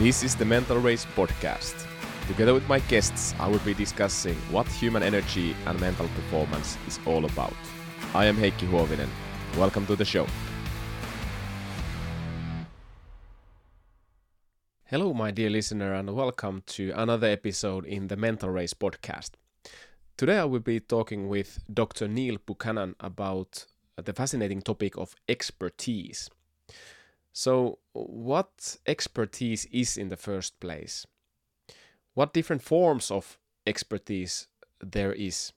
This is the Mental Race podcast. Together with my guests, I will be discussing what human energy and mental performance is all about. I am Heikki Huovinen. Welcome to the show. Hello, my dear listener, and welcome to another episode in the Mental Race podcast. Today, I will be talking with Dr. Neil Buchanan about the fascinating topic of expertise. So, what expertise is in the first place? What different forms of expertise there is?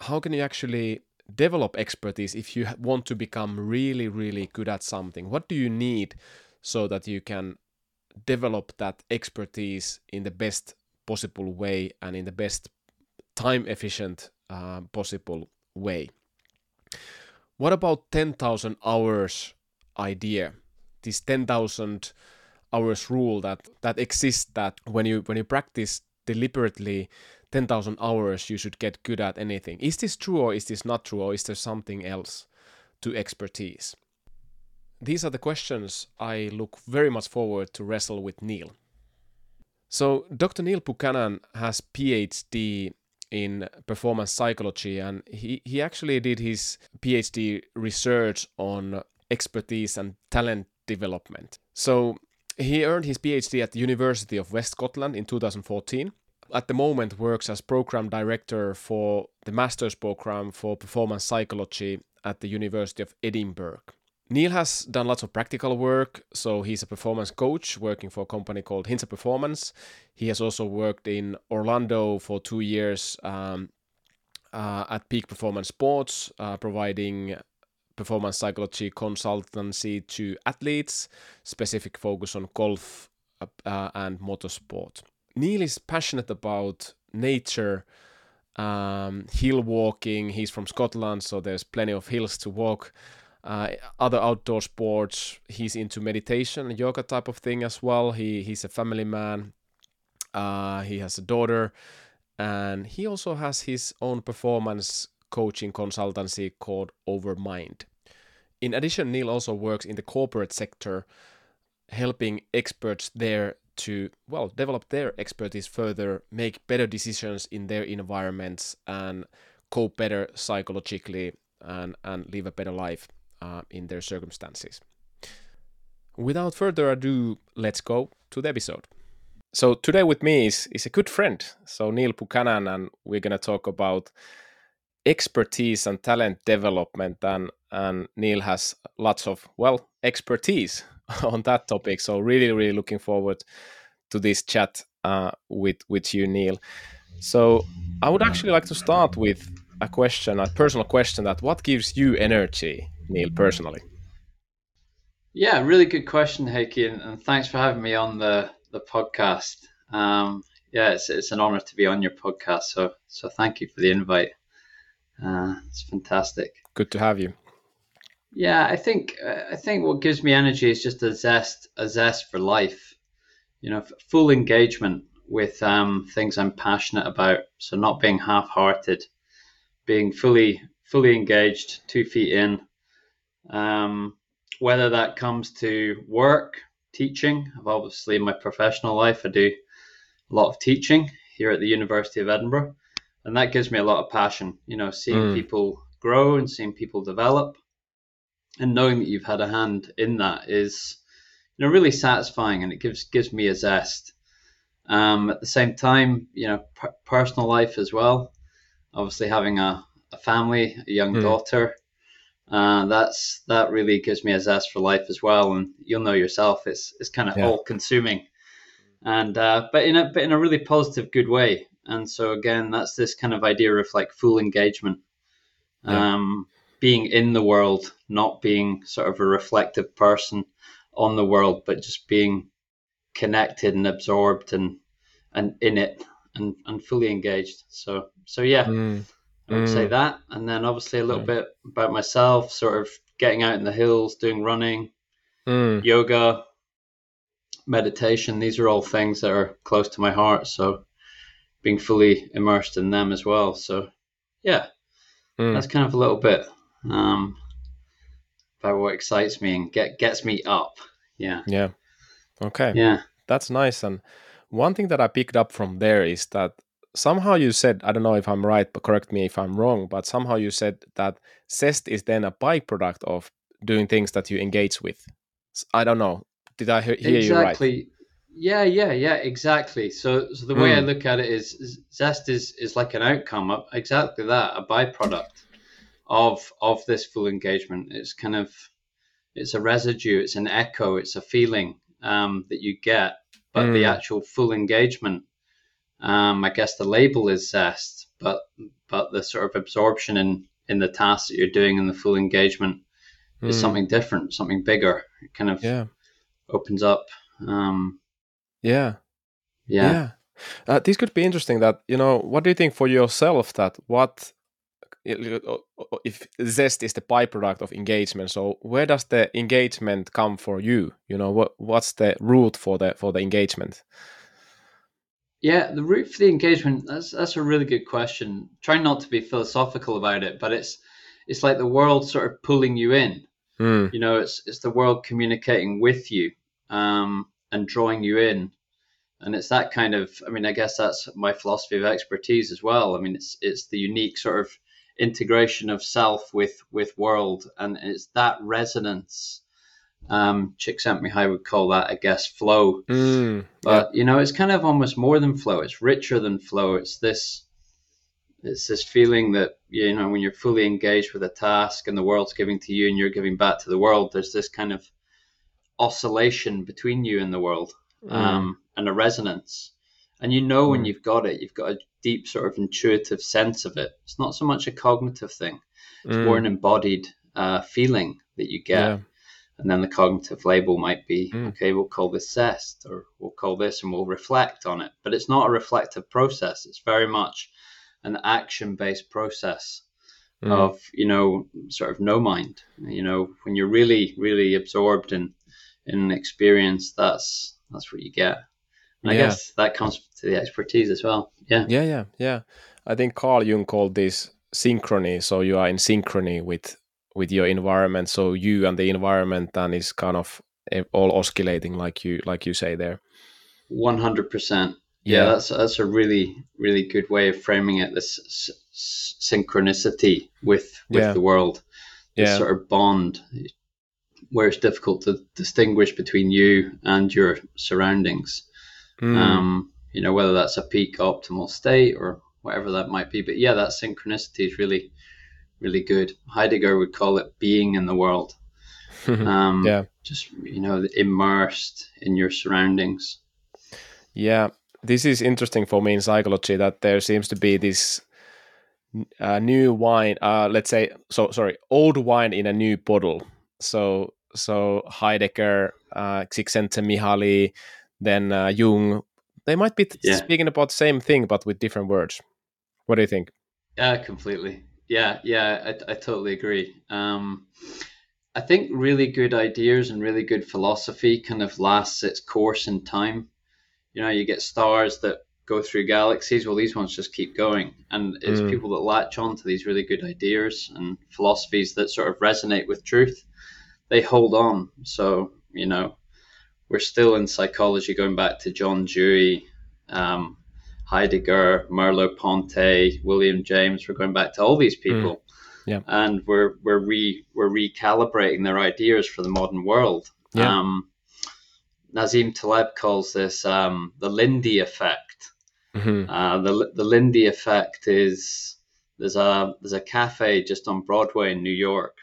How can you actually develop expertise if you want to become really, really good at something? What do you need so that you can develop that expertise in the best possible way and in the best time efficient uh, possible way? What about 10,000 hours idea this 10,000 hours rule that that exists that when you when you practice deliberately 10,000 hours you should get good at anything. Is this true or is this not true or is there something else to expertise? These are the questions i look very much forward to wrestle with neil. So dr neil buchanan has phd in performance psychology and he, he actually did his phd research on expertise and talent development. So he earned his PhD at the University of West Scotland in 2014. At the moment works as program director for the master's program for performance psychology at the University of Edinburgh. Neil has done lots of practical work, so he's a performance coach working for a company called Hintsa Performance. He has also worked in Orlando for two years um, uh, at Peak Performance Sports, uh, providing performance psychology consultancy to athletes, specific focus on golf uh, uh, and motorsport. Neil is passionate about nature, um, hill walking. He's from Scotland, so there's plenty of hills to walk. Uh, other outdoor sports. He's into meditation and yoga type of thing as well. He he's a family man. Uh, he has a daughter, and he also has his own performance coaching consultancy called Overmind. In addition, Neil also works in the corporate sector, helping experts there to well develop their expertise further, make better decisions in their environments, and cope better psychologically and and live a better life uh, in their circumstances. Without further ado, let's go to the episode. So today with me is is a good friend, so Neil Buchanan, and we're gonna talk about expertise and talent development and and Neil has lots of well expertise on that topic. So really really looking forward to this chat uh, with with you Neil. So I would actually like to start with a question a personal question that what gives you energy Neil personally? Yeah really good question Heikki and, and thanks for having me on the the podcast. Um, yeah it's, it's an honor to be on your podcast so so thank you for the invite uh, it's fantastic. Good to have you. Yeah, I think I think what gives me energy is just a zest, a zest for life. You know, full engagement with um, things I'm passionate about. So not being half-hearted, being fully fully engaged, two feet in. Um, whether that comes to work, teaching. I've obviously in my professional life I do a lot of teaching here at the University of Edinburgh and that gives me a lot of passion. You know, seeing mm. people grow and seeing people develop, and knowing that you've had a hand in that is, you know, really satisfying, and it gives gives me a zest. Um, at the same time, you know, per- personal life as well. Obviously, having a, a family, a young mm. daughter, uh, that's that really gives me a zest for life as well. And you'll know yourself, it's it's kind of yeah. all consuming, and uh, but in a but in a really positive, good way. And so again, that's this kind of idea of like full engagement, yeah. um, being in the world, not being sort of a reflective person on the world, but just being connected and absorbed and and in it and and fully engaged. So so yeah, mm. I would mm. say that, and then obviously a little mm. bit about myself, sort of getting out in the hills, doing running, mm. yoga, meditation. These are all things that are close to my heart. So being fully immersed in them as well. So yeah, mm. that's kind of a little bit um, about what excites me and get gets me up. Yeah. Yeah. Okay. Yeah. That's nice. And one thing that I picked up from there is that somehow you said, I don't know if I'm right, but correct me if I'm wrong, but somehow you said that zest is then a byproduct of doing things that you engage with. I don't know. Did I hear exactly. you right? Yeah, yeah, yeah, exactly. So, so the way mm. I Hmm. look at it is, zest is is like an outcome, of exactly that, a byproduct of of this full engagement. It's kind of it's a residue, it's an echo, it's a feeling um, that you get, but mm. the Hmm. actual full engagement, um, I guess the label is zest, but but the sort of absorption in in the task that you're doing in the full engagement is Mm. something different, something bigger. It kind of Yeah. opens up. Um, Yeah. yeah. Yeah. Uh, this could be interesting. That you know, what do you think for yourself? That what if zest is the byproduct of engagement? So where does the engagement come for you? You know, what what's the root for the for the engagement? Yeah, the root for the engagement. That's that's a really good question. Try not to be philosophical about it, but it's it's like the world sort of pulling you in. Mm. You know, it's it's the world communicating with you um, and drawing you in, and it's that kind of. I mean, I guess that's my philosophy of expertise as well. I mean, it's it's the unique sort of integration of self with with world, and it's that resonance. Um, Csikszentmihalyi would call that, I guess, flow. Mm. But yeah. you know, it's kind of almost more than flow. It's richer than flow. It's this it's this feeling that you know when you're fully engaged with a task and the world's giving to you and you're giving back to the world there's this kind of oscillation between you and the world Mm. um, and a resonance and you know when Mm. you've got it you've got a deep sort of intuitive sense of it it's not so much a cognitive thing it's Mm. more an embodied uh, feeling that you get Yeah. and then the cognitive label might be Mm. okay we'll call this zest or we'll call this and we'll reflect on it but it's not a reflective process it's very much an action based process Mm. of you know sort of no mind you know when you're really really absorbed in in an experience that's that's what you get and i guess that comes to the expertise as well yeah Yeah, yeah, yeah. I think Carl Jung called this synchrony. So you are in synchrony with with your environment. So you and the environment then is kind of all oscillating, like you like you say there. 100% yeah, that's that's a really really good way of framing it this s- synchronicity with with Yeah. the world this Yeah. sort of bond where it's difficult to distinguish between you and your surroundings Mm. um, you know whether that's a peak optimal state or whatever that might be but yeah that synchronicity is really really good heidegger would call it being in the world um, yeah, just you know immersed in your surroundings yeah. This is interesting for me in psychology that there seems to be this uh, new wine. Uh, let's say so. Sorry, old wine in a new bottle. So so Heidegger, uh, Csikszentmihalyi, then uh, Jung. They might be Yeah. speaking about the same thing, but with different words. What do you think? Yeah, completely. Yeah, yeah, I, I totally agree. Um, I think really good ideas and really good philosophy kind of lasts its course in time. You know, you get stars that go through galaxies. Well, these ones just keep going, and it's Mm. people that latch on to these really good ideas and philosophies that sort of resonate with truth. They hold on. So you know, we're still in psychology going back to John Dewey, um, Heidegger, Merleau-Ponty, William James. We're going back to all these people, Yeah. and we're we're re we're recalibrating their ideas for the modern world. Yeah. Um, Nassim Taleb calls this um, the Lindy effect. Mhm. Uh, the the Lindy effect is there's a there's a cafe just on Broadway in New York,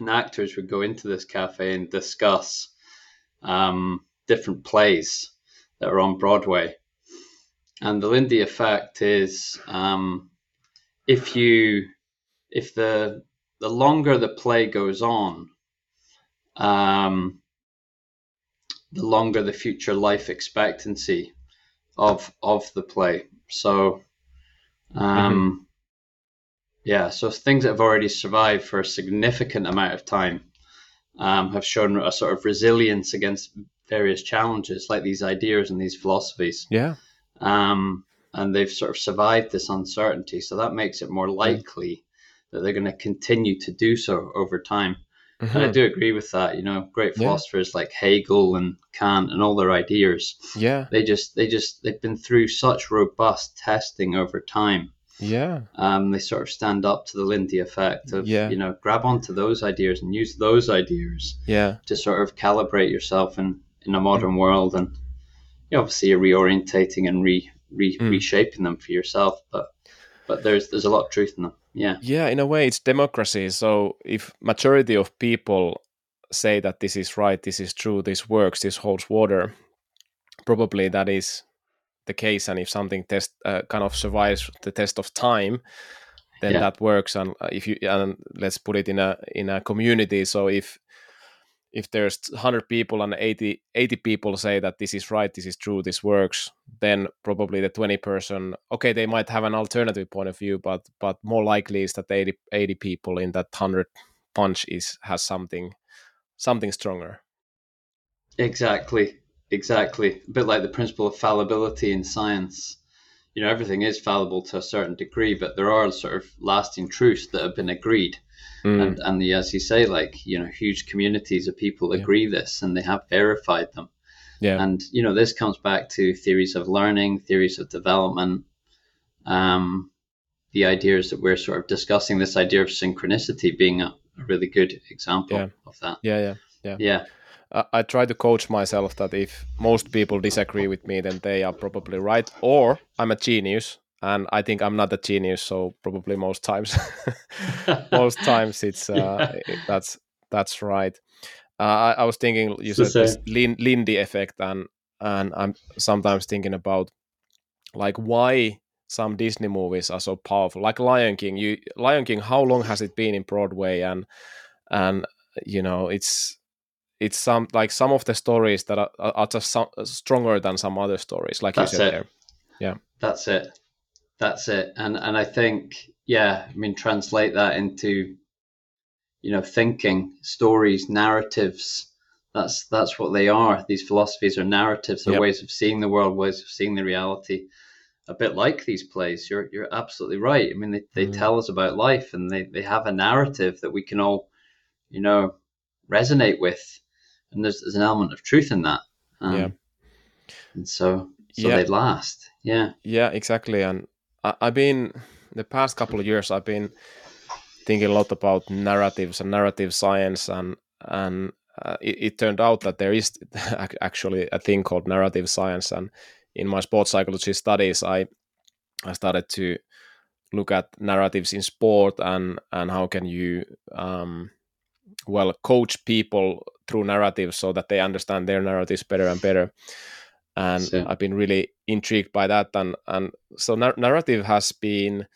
and actors would go into this cafe and discuss um, different plays that are on Broadway. And the Lindy effect is um, if you if the the longer the play goes on, um, the longer the future life expectancy of of the play. So, um, yeah, so things that have already survived for a significant amount of time um, have shown a sort of resilience against various challenges, like these ideas and these philosophies. Yeah. Um, and they've sort of survived this uncertainty. So that makes it more likely that they're going to continue to do so over time. Mm-hmm. And I do agree with that. You know, great philosophers yeah. like Hegel and Kant and all their ideas. Yeah. They just they just they've been through such robust testing over time. Yeah. Um, they sort of stand up to the Lindy effect of yeah. you know, grab onto those ideas and use those ideas yeah. to sort of calibrate yourself in, in a modern world and you know, obviously you're reorientating and re, re mm. reshaping them for yourself. But but there's there's a lot of truth in them yeah yeah in a way it's democracy so if majority of people say that this is right this is true this works this holds water probably that is the case and if something test uh, kind of survives the test of time then yeah. that works and uh, if you and let's put it in a in a community. So if if there's 100 people and 80, 80 people say that this is right this is true this works then probably the 20 person okay they might have an alternative point of view but but more likely is that 80, 80 people in that 100 punch is has something something stronger. Exactly exactly a bit like the principle of fallibility in science you know everything is fallible to a certain degree but there are sort of lasting truths that have been agreed Mm. And and the, as you say, like you know, huge communities of people agree yeah. this, and they have verified them. Yeah. And you know, this comes back to theories of learning, theories of development. Um, the ideas that we're sort of discussing, this idea of synchronicity being a, a really good example yeah. of that. Yeah, yeah, yeah. Yeah. I try to coach myself that if most people disagree with me, then they are probably right, or I'm a genius and I think I'm not a genius, so probably most times, most times it's uh, yeah. that's that's right. Uh, I, I, was thinking you said this Lin- Lindy effect, and and I'm sometimes thinking about like why some Disney movies are so powerful, like Lion King. You Lion King, how long has it been in Broadway? And and you know it's it's some like some of the stories that are, are just some, stronger than some other stories, like That's you said it. there. Yeah, That's it. That's it. And and I think yeah, I mean translate that into you know thinking, stories, narratives. That's that's what they are. These philosophies are narratives, are yep. ways of seeing the world, ways of seeing the reality. A bit like these plays. You're you're absolutely right. I mean they, they mm. tell us about life and they, they have a narrative that we can all, you know, resonate with. And there's there's an element of truth in that. Um, yeah. And so so yeah. they last. Yeah. Yeah, exactly. And I, have been the past couple of years. I've been thinking a lot about narratives and narrative science, and and uh, it, it, turned out that there is actually a thing called narrative science. And in my sports psychology studies, I I started to look at narratives in sport and and how can you um, well coach people through narratives so that they understand their narratives better and better and. I've been really intrigued by that. And and so nar- narrative has been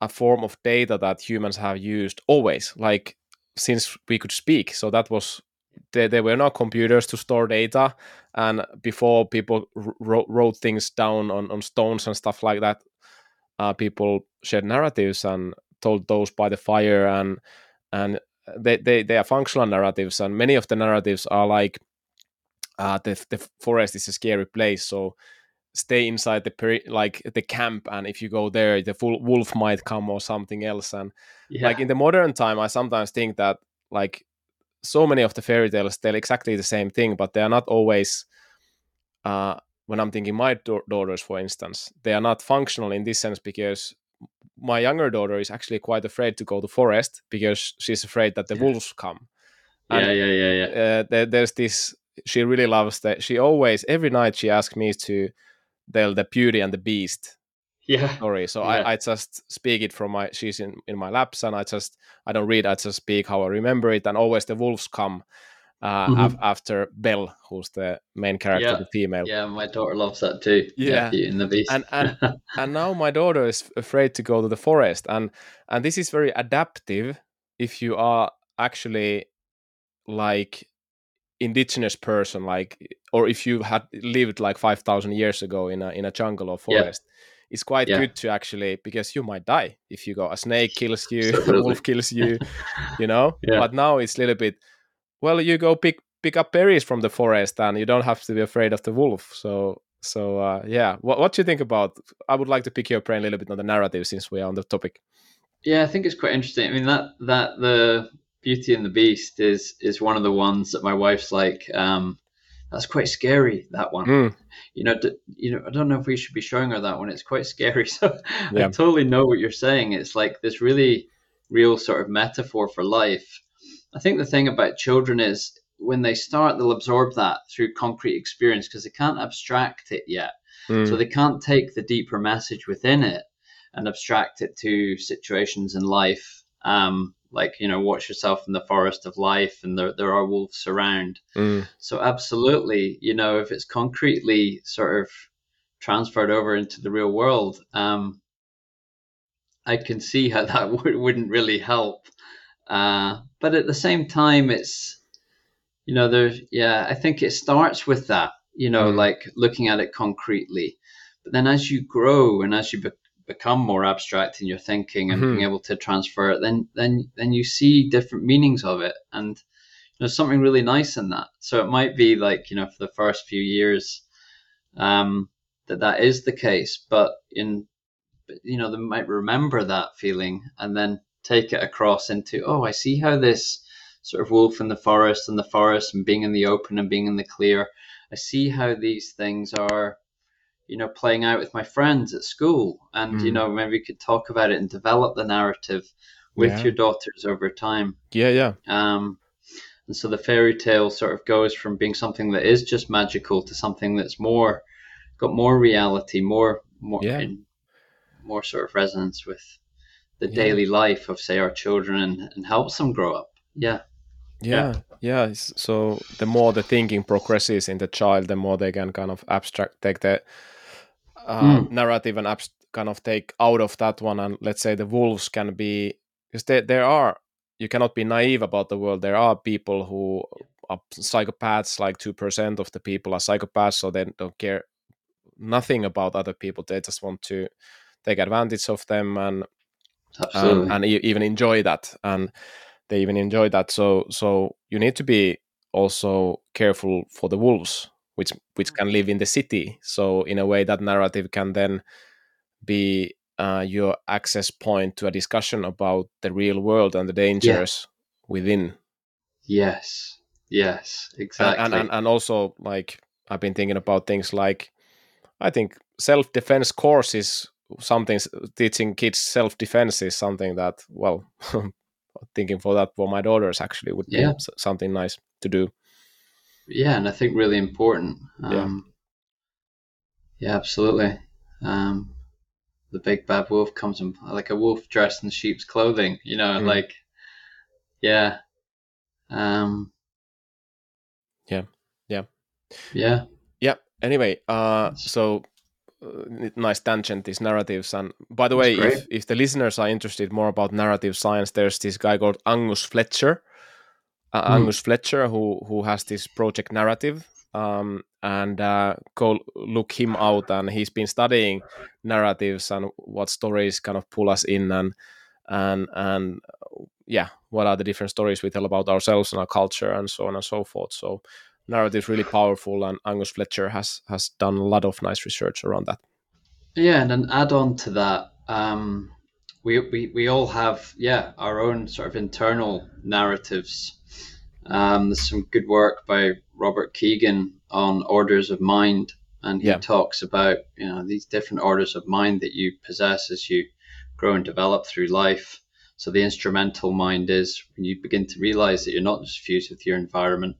a form of data that humans have used always, like since we could speak. So that was there, there were no computers to store data, and before people wrote, wrote things down on, on stones and stuff like that, uh, people shared narratives and told those by the fire and and they, they, they are functional narratives and many of the narratives are like uh, the the forest is a scary place, so stay inside the peri- like the camp, and if you go there, the full wolf might come or something else. And yeah. like in the modern time, I sometimes think that like so many of the fairy tales tell exactly the same thing, but they are not always. Uh, when I'm thinking my da- daughters, for instance, they are not functional in this sense because my younger daughter is actually quite afraid to go to forest because she's afraid that the yeah. wolves come. And, yeah, yeah, yeah, yeah. Uh, there, there's this she really loves that. She always every night she asks me to tell the Beauty and the Beast yeah story. So yeah. I, I just speak it from my she's in in my laps and I just I don't read. I just speak how I remember it. And always the wolves come uh, mm-hmm. af- after Belle, who's the main character, yeah. the female. Yeah, my daughter loves that too. Yeah, yeah in the beast. and and and now my daughter is afraid to go to the forest, and and this is very adaptive if you are actually like indigenous person like or if you had lived like 5000 years ago in a in a jungle or forest yeah. it's quite yeah. good to actually because you might die if you go a snake kills you a wolf kills you you know yeah. but now it's a little bit well you go pick pick up berries from the forest and you don't have to be afraid of the wolf so so uh, yeah what, what do you think about i would like to pick your brain a little bit on the narrative since we are on the topic yeah i think it's quite interesting i mean that that the Beauty and the Beast is is one of the ones that my wife's like, um, that's quite scary. That one, Mm. you know, d- you know, I don't know if we should be showing her that one. It's quite scary. So Yeah. I totally know what you're saying. It's like this really real sort of metaphor for life. I think the thing about children is when they start, they'll absorb that through concrete experience because they can't abstract it yet. Mm. So they can't take the deeper message within it and abstract it to situations in life. Um, like, you know, watch yourself in the forest of life and there, there are wolves around. Mm. So absolutely, you know, if it's concretely sort of transferred over into the real world, um, I can see how that would, wouldn't really help. Uh, but at the same time, it's, you know, there's, yeah, I think it starts with that, you know, Mm. like looking at it concretely. But then as you grow and as you be- become more abstract in your thinking and Mhm. being able to transfer it, then, then, then you see different meanings of it. And, there's something really nice in that. So it might be like, you know, for the first few years, um, that that is the case, but in, you know, they might remember that feeling and then take it across into, oh, I see how this sort of wolf in the forest and the forest and being in the open and being in the clear, I see how these things are, you know, playing out with my friends at school. And, you Mm. know, maybe we could talk about it and develop the narrative with Yeah. your daughters over time. Yeah, yeah. Um, and so the fairy tale sort of goes from being something that is just magical to something that's more got more reality, more more Yeah. in, more sort of resonance with the Yeah. daily life of say our children and, and helps them grow up. Yeah. Yeah, yeah. it's- So the more the thinking progresses in the child, the more they can kind of abstract, take the uh, Mm. narrative and abs- kind of take out of that one. And let's say the wolves can be because there there are you cannot be naive about the world. There are people who are psychopaths. Like two percent of the people are psychopaths, so they don't care nothing about other people. They just want to take advantage of them and Absolutely. and, e- even enjoy that and they even enjoy that so so you need to be also careful for the wolves which which can live in the city so in a way that narrative can then be uh, your access point to a discussion about the real world and the dangers within yes. Yes. Exactly. and, and and also like i've been thinking about things like i think self-defense courses something teaching kids self-defense is something that well thinking for that for my daughters actually would Yeah. be something nice to do yeah, and I think really important. Yeah. Um, yeah, absolutely. Um, the big bad wolf comes in like a wolf dressed in sheep's clothing, you know, Mm. like, yeah. Um, Yeah. Yeah. Yeah. yeah anyway uh so nice tangent these narratives. And by the way if, if the listeners are interested more about narrative science there's this guy called angus fletcher. Uh, Hmm. angus fletcher who who has this project narrative um and uh go look him out. And he's been studying narratives and what stories kind of pull us in and and and uh, yeah what are the different stories we tell about ourselves and our culture and so on and so forth. So narrative is really powerful and angus fletcher has has done a lot of nice research around that Yeah, and an add-on to that, um, we, we we all have yeah our own sort of internal narratives. Um, there's some good work by Robert Kegan on orders of mind, and he Yeah. talks about you know these different orders of mind that you possess as you grow and develop through life. So the instrumental mind is when you begin to realize that you're not just fused with your environment,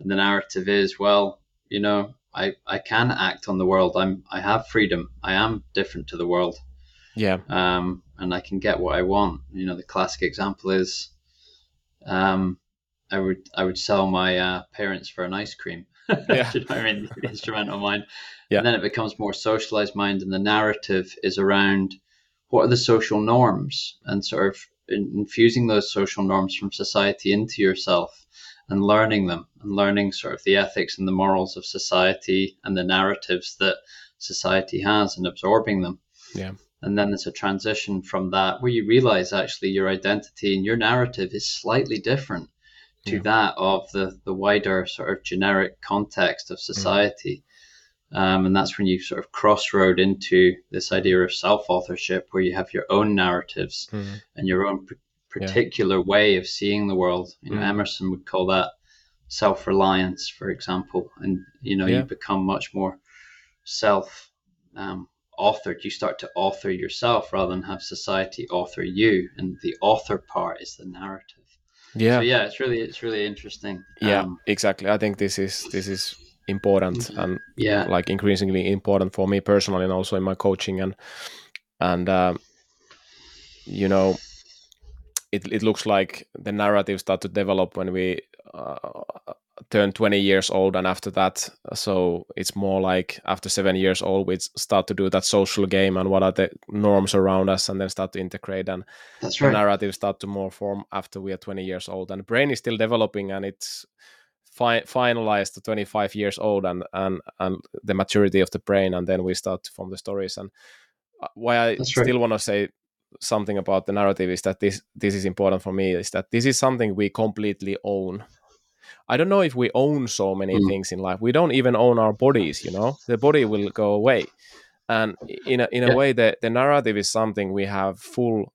and the narrative is well, you know, I I can act on the world. I'm I have freedom. I am different to the world, yeah um, and I can get what I want. You know, the classic example is, um, I would I would sell my uh, parents for an ice cream. Yeah. You know I mean? The instrumental mind. Yeah. And then it becomes more socialized mind, and the narrative is around what are the social norms and sort of infusing those social norms from society into yourself and learning them and learning sort of the ethics and the morals of society and the narratives that society has and absorbing them. Yeah. And then there's a transition from that where you realize actually your identity and your narrative is slightly different to Yeah. that of the, the wider sort of generic context of society. Um, and that's when you sort of crossroad into this idea of self authorship where you have your own narratives Mhm. and your own particular yeah. way of seeing the world. You know, mm. Emerson would call that self-reliance, for example, and you know yeah. you become much more self um, authored. You start to author yourself rather than have society author you, and the author part is the narrative. Yeah, so yeah, it's really it's really interesting. Yeah, um, exactly. I think this is this is important mm-hmm. and yeah, like increasingly important for me personally, and also in my coaching and and uh, you know it, it looks like the narrative start to develop when we uh, turn 20 years old and after that so it's more like after seven years old we start to do that social game and what are the norms around us and then start to integrate and That's right. the narrative start to more form after we are 20 years old and the brain is still developing and it's fi- finalized to 25 years old and, and and the maturity of the brain and then we start to form the stories and uh, why I That's still right. want to say something about the narrative is that this this is important for me is that this is something we completely own I don't know if we own so many mm. things in life. We don't even own our bodies, you know. The body will go away. And in a in a yeah. way the, the narrative is something we have full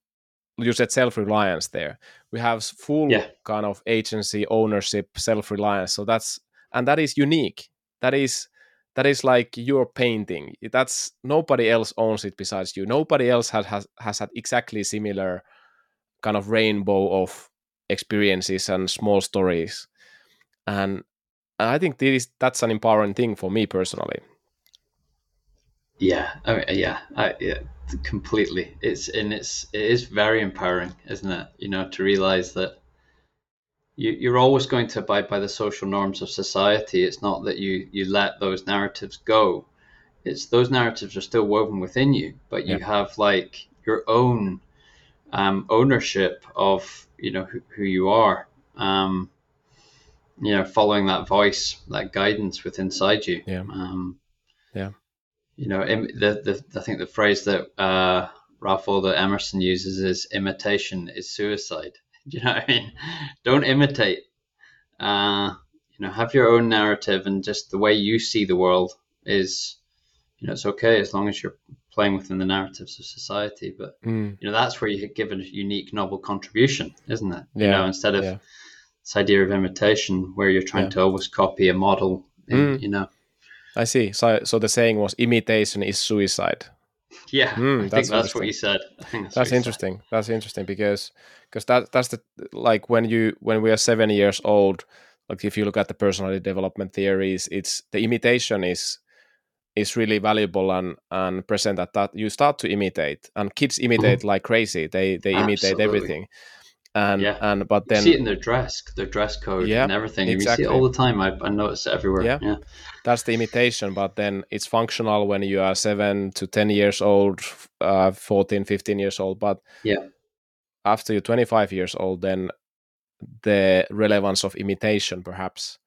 you said self-reliance there. We have full yeah. kind of agency, ownership, self-reliance. So that's and that is unique. That is that is like your painting. That's nobody else owns it besides you. Nobody else has has, has had exactly similar kind of rainbow of experiences and small stories and I think this that's an empowering thing for me personally. Yeah, I mean, yeah, I, yeah, completely. It's and it's it is very empowering, isn't it? You know, to realize that you, you're always going to abide by the social norms of society. It's not that you you let those narratives go. It's those narratives are still woven within you, but you yeah. have like your own um, ownership of you know who, who you are. Um, you know, following that voice, that guidance within inside you. Yeah. Um, yeah. You know, the, the, I think the phrase that uh, Ralph Waldo Emerson uses is imitation is suicide. You know what I mean? Don't imitate. Uh, you know, have your own narrative and just the way you see the world is, you know, it's okay as long as you're playing within the narratives of society. But, mm. you know, that's where you give a unique, novel contribution, isn't it? Yeah. You know, instead of, yeah this idea of imitation where you're trying yeah. to always copy a model in, mm. you know i see so so the saying was imitation is suicide yeah mm, i think that's what you said that's, that's interesting said. that's interesting because because that that's the like when you when we are seven years old like if you look at the personality development theories it's the imitation is is really valuable and and present at that you start to imitate and kids imitate mm. like crazy they they imitate Absolutely. everything and yeah. and but then you see it in their dress, their dress code, yeah, and everything. Exactly. You see it all the time. I, I notice it everywhere. Yeah. yeah, that's the imitation. But then it's functional when you are seven to ten years old, uh, 14, 15 years old. But yeah, after you're twenty five years old, then the relevance of imitation perhaps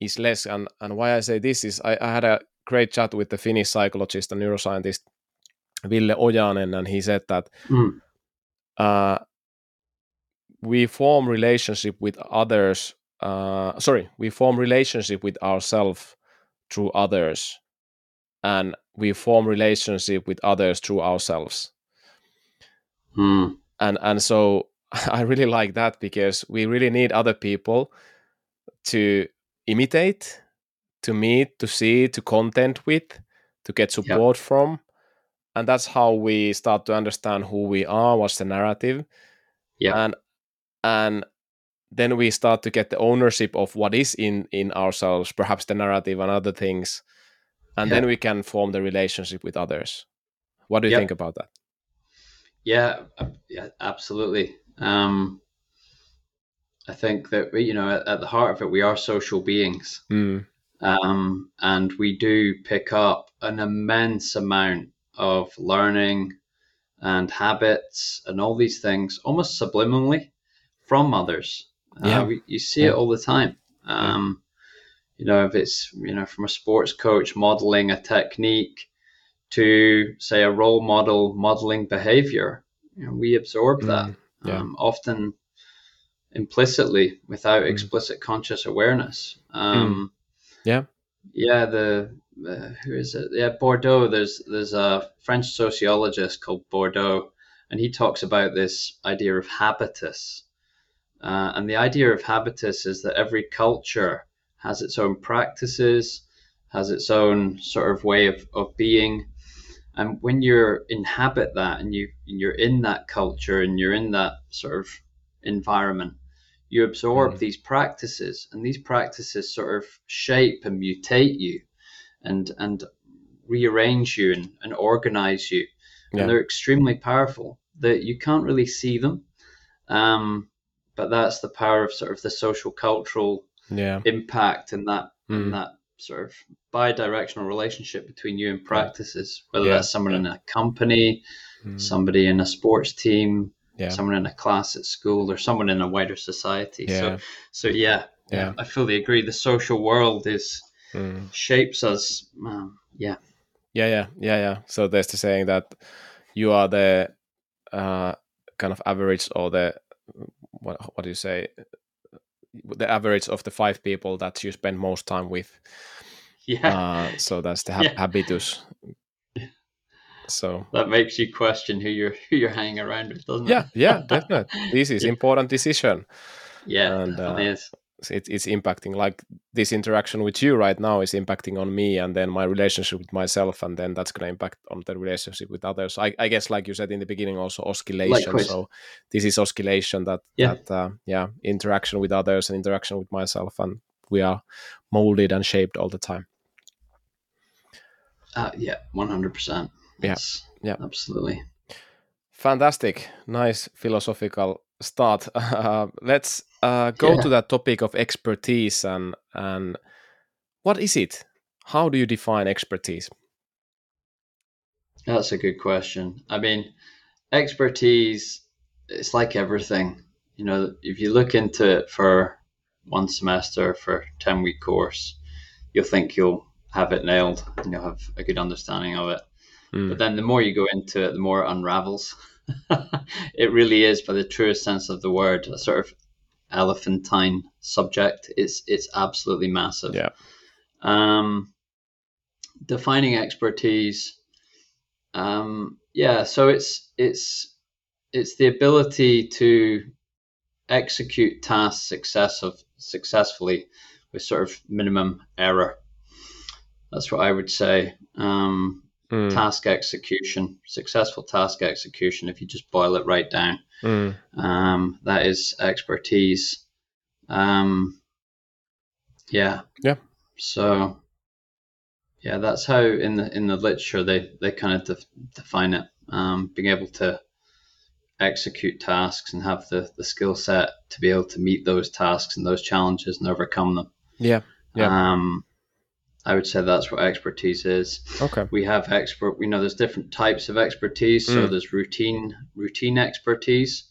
is less. And and why I say this is I, I had a great chat with the Finnish psychologist and neuroscientist Ville Ojanen, and he said that. Mm. Uh, we form relationship with others uh, sorry we form relationship with ourselves through others and we form relationship with others through ourselves. Hmm. and and so i really like that because we really need other people to imitate to meet to see to content with to get support from. And that's how we start to understand who we are what's the narrative. Yeah. And and then we start to get the ownership of what is in in ourselves perhaps the narrative and other things and yeah. then we can form the relationship with others what do you yep. think about that yeah yeah absolutely um i think that you know at, at the heart of it we are social beings mm. um and we do pick up an immense amount of learning and habits and all these things almost subliminally from others. Uh, yeah. Uh, you see yeah. it all the time. Um, you know, if it's, you know, from a sports coach modeling a technique to, say, a role model modeling behavior, you know, we absorb that mm, yeah. um, often implicitly without mm. explicit conscious awareness. Um, mm. Yeah. Yeah. The, uh, who is it? Yeah, Bourdieu. There's there's a French sociologist called Bourdieu, and he talks about this idea of habitus. Uh, and the idea of habitus is that every culture has its own practices, has its own sort of way of, of being. And when you're inhabit that and you and you're in that culture and you're in that sort of environment, you absorb mm. these practices and these practices sort of shape and mutate you and and rearrange you and, and organize you. Yeah. And they're extremely powerful. That you can't really see them. Um, but that's the power of sort of the social cultural yeah. impact and that mm. and that sort of bi-directional relationship between you and practices whether yeah. that's someone yeah. in a company mm. somebody in a sports team yeah. someone in a class at school or someone in a wider society so so yeah yeah i fully agree the social world is mm. shapes us um, yeah yeah yeah yeah yeah so there's the saying that you are the uh, kind of average or the what, what do you say the average of the five people that you spend most time with. Yeah. Uh, so that's the ha- yeah. habitus. So that makes you question who you're who you're hanging around with doesn't yeah, it? Yeah yeah, definitely. This is important decision. Yeah and uh, is it, it's impacting like this interaction with you right now is impacting on me and then my relationship with myself and then that's going to impact on the relationship with others. I, I, guess like you said in the beginning also oscillation. Likewise. so this is oscillation that yeah. that, uh, yeah interaction with others and interaction with myself and we are molded and shaped all the time. Uh, yeah 100% yeah yeah. absolutely. Fantastic. Nice philosophical start uh, let's uh, go yeah. to that topic of expertise and and what is it? How do you define expertise? That's a good question. I mean, expertise it's like everything. You know, if you look into it for one semester for 10 week course, you'll think you'll have it nailed and you'll have a good understanding of it. Mm. But then the more you go into it, the more it unravels. it really is, by the truest sense of the word, a sort of elephantine subject. It's it's absolutely massive. Yeah. Um, defining expertise. Um, yeah. So it's it's it's the ability to execute tasks successive successfully with sort of minimum error. That's what I would say. Um, mm. Task execution, successful task execution. If you just boil it right down, Mm. Um, that is expertise. Um, yeah. Yeah. So, yeah, that's how in the in the literature they they kind of def- define it. Um, being able to execute tasks and have the the skill set to be able to meet those tasks and those challenges and overcome them. Yeah. Yeah. Um, I would say that's what expertise is. Okay. We have expert. We know there's different types of expertise. Mm. So there's routine routine expertise,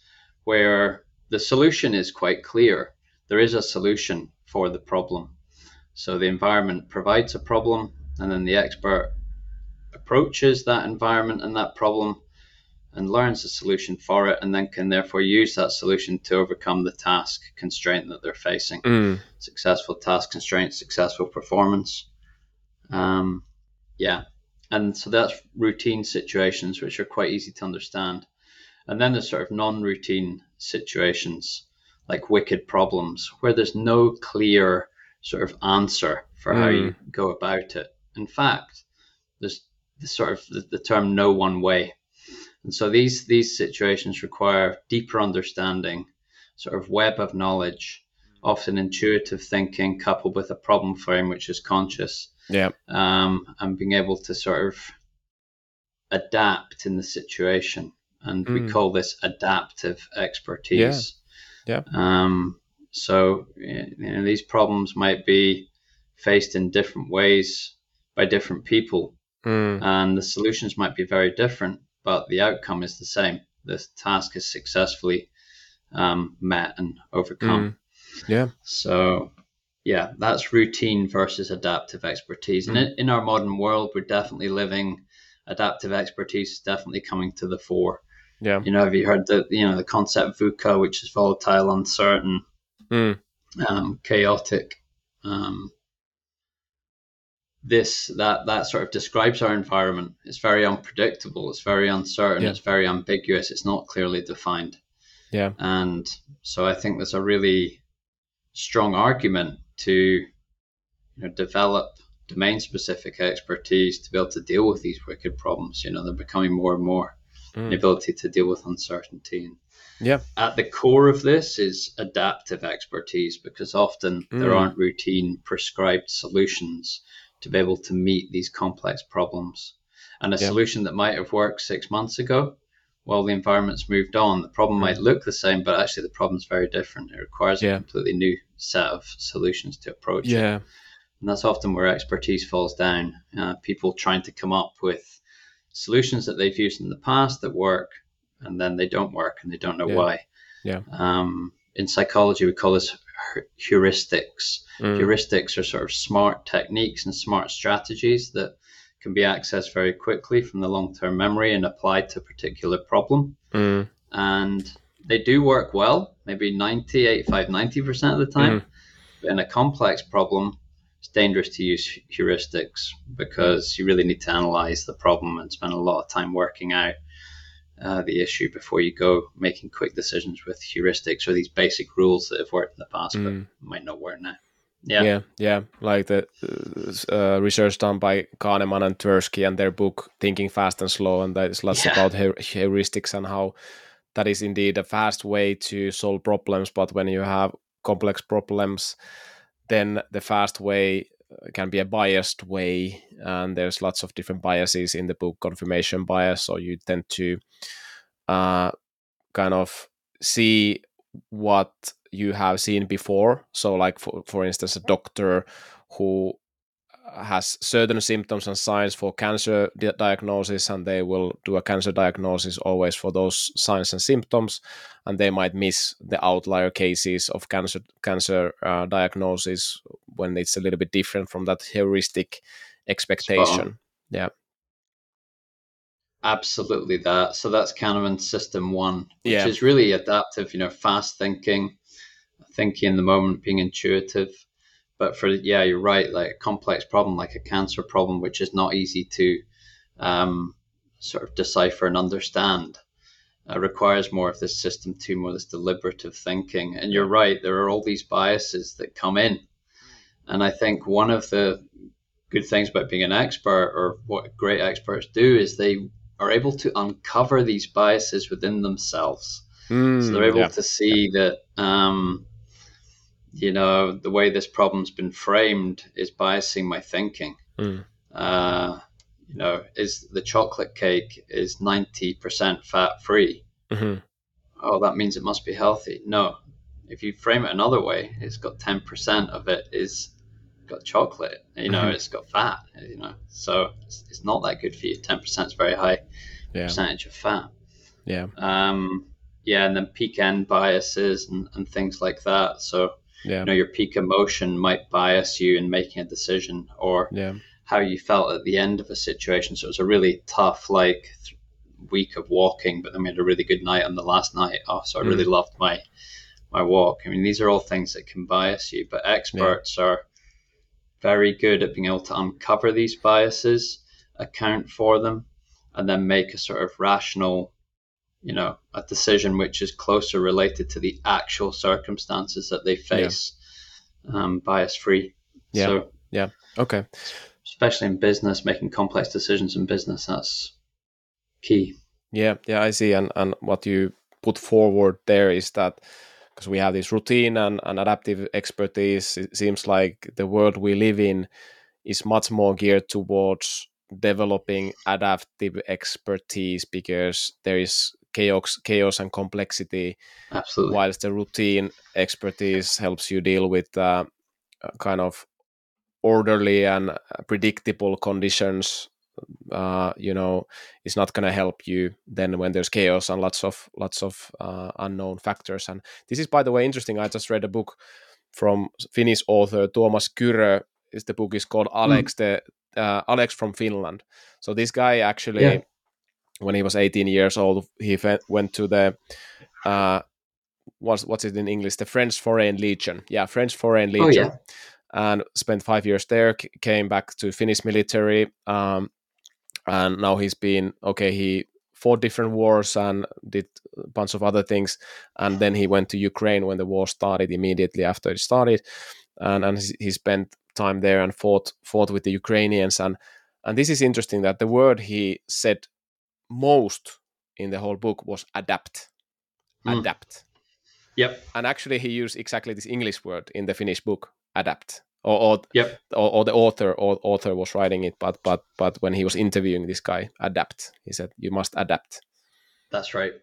where the solution is quite clear. There is a solution for the problem. So the environment provides a problem, and then the expert approaches that environment and that problem and learns the solution for it and then can therefore use that solution to overcome the task constraint that they're facing. Mm. Successful task constraint, successful performance. Um, yeah, and so that's routine situations which are quite easy to understand. And then there's sort of non-routine situations like wicked problems where there's no clear sort of answer for mm. how you hmm. go about it. In fact, there's the sort of the, the term no one way. And so these these situations require deeper understanding, sort of web of knowledge, often intuitive thinking coupled with a problem frame which is conscious yeah. Um, and being able to sort of adapt in the situation. And mm. we call this adaptive expertise. Yeah. yeah. Um, so, you know, these problems might be faced in different ways by different people. Mm. And the solutions might be very different, but the outcome is the same. The task is successfully um, met and overcome. Mm. Yeah. So yeah, that's routine versus adaptive expertise. And mm. in, in our modern world, we're definitely living adaptive expertise is definitely coming to the fore. Yeah. You know, have you heard the you know the concept VUCA, which is volatile, uncertain, mm. um, chaotic, um, this that that sort of describes our environment. It's very unpredictable. It's very uncertain. Yeah. It's very ambiguous. It's not clearly defined. Yeah. And so I think there's a really strong argument to you know, develop domain specific expertise to be able to deal with these wicked problems. You know, they're becoming more and more mm. the ability to deal with uncertainty. And yeah. At the core of this is adaptive expertise because often mm. there aren't routine prescribed solutions to be able to meet these complex problems. And a yeah. solution that might have worked six months ago, while the environment's moved on, the problem might look the same, but actually the problem's very different. It requires yeah. a completely new set of solutions to approach yeah. it. And that's often where expertise falls down. Uh, people trying to come up with solutions that they've used in the past that work, and then they don't work and they don't know yeah. why. Yeah. Um, in psychology, we call this heuristics. Mm. Heuristics are sort of smart techniques and smart strategies that can be accessed very quickly from the long term memory and applied to a particular problem. Mm. And they do work well, maybe 90, 85, 90% of the time. Mm. But in a complex problem, it's dangerous to use heuristics because you really need to analyze the problem and spend a lot of time working out uh, the issue before you go making quick decisions with heuristics or these basic rules that have worked in the past mm. but might not work now. Yeah, yeah, yeah. Like the uh, research done by Kahneman and Tversky and their book "Thinking Fast and Slow," and that is lots yeah. about heuristics and how that is indeed a fast way to solve problems. But when you have complex problems, then the fast way can be a biased way and there's lots of different biases in the book confirmation bias so you tend to uh, kind of see what you have seen before. So like for, for instance a doctor who has certain symptoms and signs for cancer di- diagnosis and they will do a cancer diagnosis always for those signs and symptoms and they might miss the outlier cases of cancer cancer uh, diagnosis when it's a little bit different from that heuristic expectation. Yeah. Absolutely that. So that's kahneman system one which yeah. is really adaptive you know fast thinking thinking in the moment being intuitive but for yeah, you're right. Like a complex problem, like a cancer problem, which is not easy to um, sort of decipher and understand, uh, requires more of this system two, more this deliberative thinking. And you're right. There are all these biases that come in, and I think one of the good things about being an expert, or what great experts do, is they are able to uncover these biases within themselves. Mm, so they're able yeah. to see that um, you know, the way this problem's been framed is biasing my thinking. Mm. Uh, you know, is the chocolate cake is 90% fat free? Mm-hmm. Oh, that means it must be healthy. No, if you frame it another way, it's got 10% of it is got chocolate, you know, mm-hmm. it's got fat, you know, so it's, it's, not that good for you. 10% is very high yeah. percentage of fat. Yeah. Um, yeah. And then peak end biases and, and things like that. So, yeah. you know your peak emotion might bias you in making a decision or yeah. how you felt at the end of a situation so it was a really tough like week of walking but then we had a really good night on the last night oh so i really mm. loved my my walk i mean these are all things that can bias you but experts yeah. are very good at being able to uncover these biases account for them and then make a sort of rational you know a decision which is closer related to the actual circumstances that they face yeah. um, bias free yeah. So, yeah. Okay. especially in business making complex decisions in business that's key. Yeah. Yeah i see. And and what you put forward there is that because we have this routine and, and adaptive expertise it seems like the world we live in is much more geared towards developing adaptive expertise because there is chaos chaos and complexity absolutely. whilst the routine expertise helps you deal with uh, kind of orderly and predictable conditions uh, you know is not going to help you then when there's chaos and lots of lots of uh, unknown factors. And this is by the way interesting. I just read a book from finnish author Tuomas Kyrö. Is the book is called alex mm. the uh, alex from finland. So this guy actually yeah when he was 18 years old, he went to the uh, what's what's it in English? The French Foreign Legion. Yeah, French Foreign Legion. Oh, yeah. and spent five years there. Came back to Finnish military, um, and now he's been okay. He fought different wars and did a bunch of other things, and then he went to Ukraine when the war started. Immediately after it started, and and he- he spent time there and fought fought with the Ukrainians and and this is interesting that the word he said most in the whole book was adapt Mm. adapt Yep. and actually he used exactly this english word in the finnish book adapt or or, Yep. or, or the author or author was writing it but but but when he was interviewing this guy adapt he said you must adapt That's right.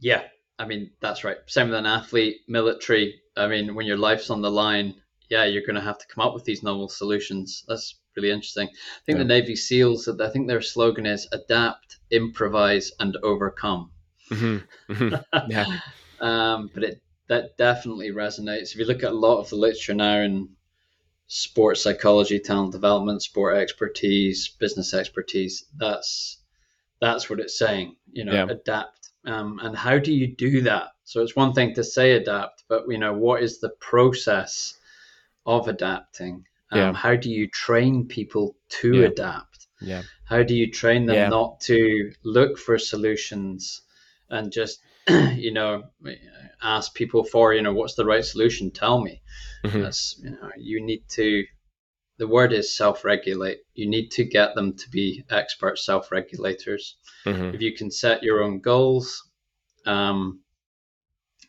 Yeah. I mean, that's right. Same with an athlete, military. I mean, when your life's on the line, yeah, you're going to have to come up with these novel solutions. That's really interesting. I think the Navy SEALs, I think their slogan is adapt, improvise, and overcome. Mhm, mhm. yeah um, but it that definitely resonates. If you look at a lot of the literature now in sports psychology, talent development, sport expertise, business expertise, that's that's what it's saying. You know, Yeah. adapt. Um, and how do you do that? So it's one thing to say adapt, but you know, what is the process of adapting? Um, Yeah. How do you train people to Yeah. adapt? yeah How do you train them Yeah. not to look for solutions and just, you know, ask people for, you know, what's the right solution? Tell me. Mhm. That's, you know, you need to, the word is self regulate. You need to get them to be expert self regulators. Mhm. If you can set your own goals um,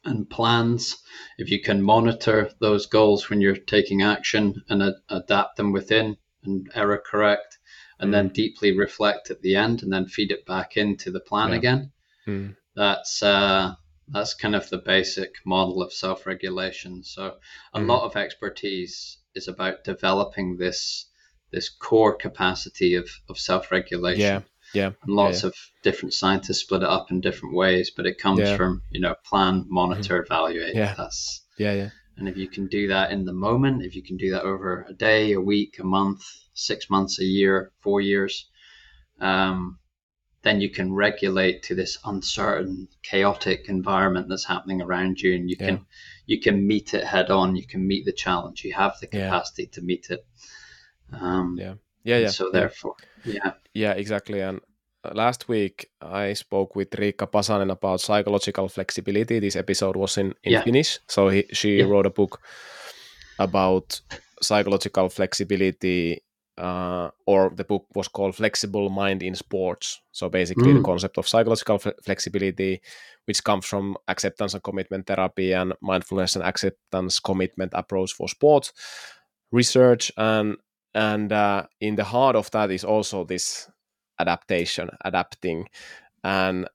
and plans, if you can monitor those goals when you're taking action and a- adapt them within and error correct, and then deeply reflect at the end and then feed it back into the plan Yeah. again, Mm. that's uh, that's kind of the basic model of self-regulation. So a Mhm. lot of expertise is about developing this this core capacity of, of self-regulation. yeah yeah And lots yeah. of different scientists split it up in different ways, but it comes Yeah. Mm-hmm. from you know plan, monitor, evaluate. Yeah. That's yeah yeah and if you can do that in the moment, if you can do that over a day, a week, a month, six months, a year, four years, um, then you can regulate to this uncertain, chaotic environment that's happening around you, and you Yeah. can you can meet it head on. You can meet the challenge. You have the Yeah. capacity to meet it. Um, yeah yeah yeah So therefore, yeah, Yeah, exactly. And last week I spoke with Riikka Pasanen about psychological flexibility. This episode was in, in Yeah. Finnish. So he, she Yeah. wrote a book about psychological flexibility, uh, or the book was called Flexible Mind in Sports. So basically, the Mm. concept of psychological fle- flexibility, which comes from acceptance and commitment therapy and mindfulness and acceptance commitment approach for sports research and and uh, in the heart of that is also this adaptation adapting. And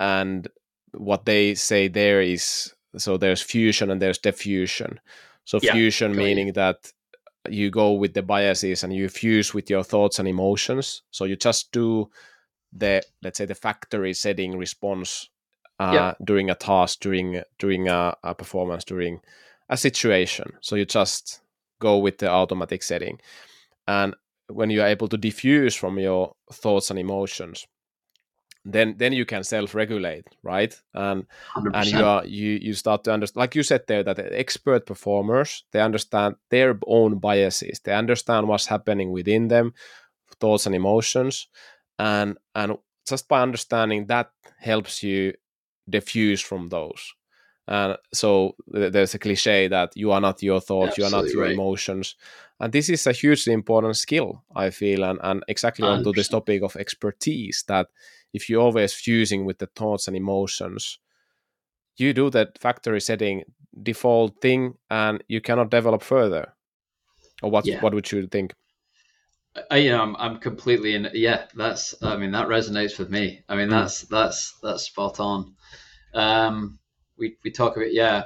and what they say there is so there's fusion and there's diffusion. So Yeah, fusion meaning that you go with the biases and you fuse with your thoughts and emotions. So you just do the let's say the factory setting response uh, Yeah. during a task during during a, a performance during a situation. So you just go with the automatic setting and when you are able to diffuse from your thoughts and emotions then then you can self-regulate right? And hundred and you are you you start to understand like you said there that expert performers they understand their own biases. They understand what's happening within them thoughts and emotions. And and just by understanding that helps you diffuse from those and so th- there's a cliche that you are not your thoughts you are not your right. emotions and this is a hugely important skill i feel and, and exactly onto this topic of expertise that if you're always fusing with the thoughts and emotions you do that factory setting default thing and you cannot develop further or what Yeah. what would you think I, you know, I'm, I'm completely in. Yeah, that's. I mean, that resonates with me. I mean, Mm. that's that's that's spot on. Um, we we talk about yeah,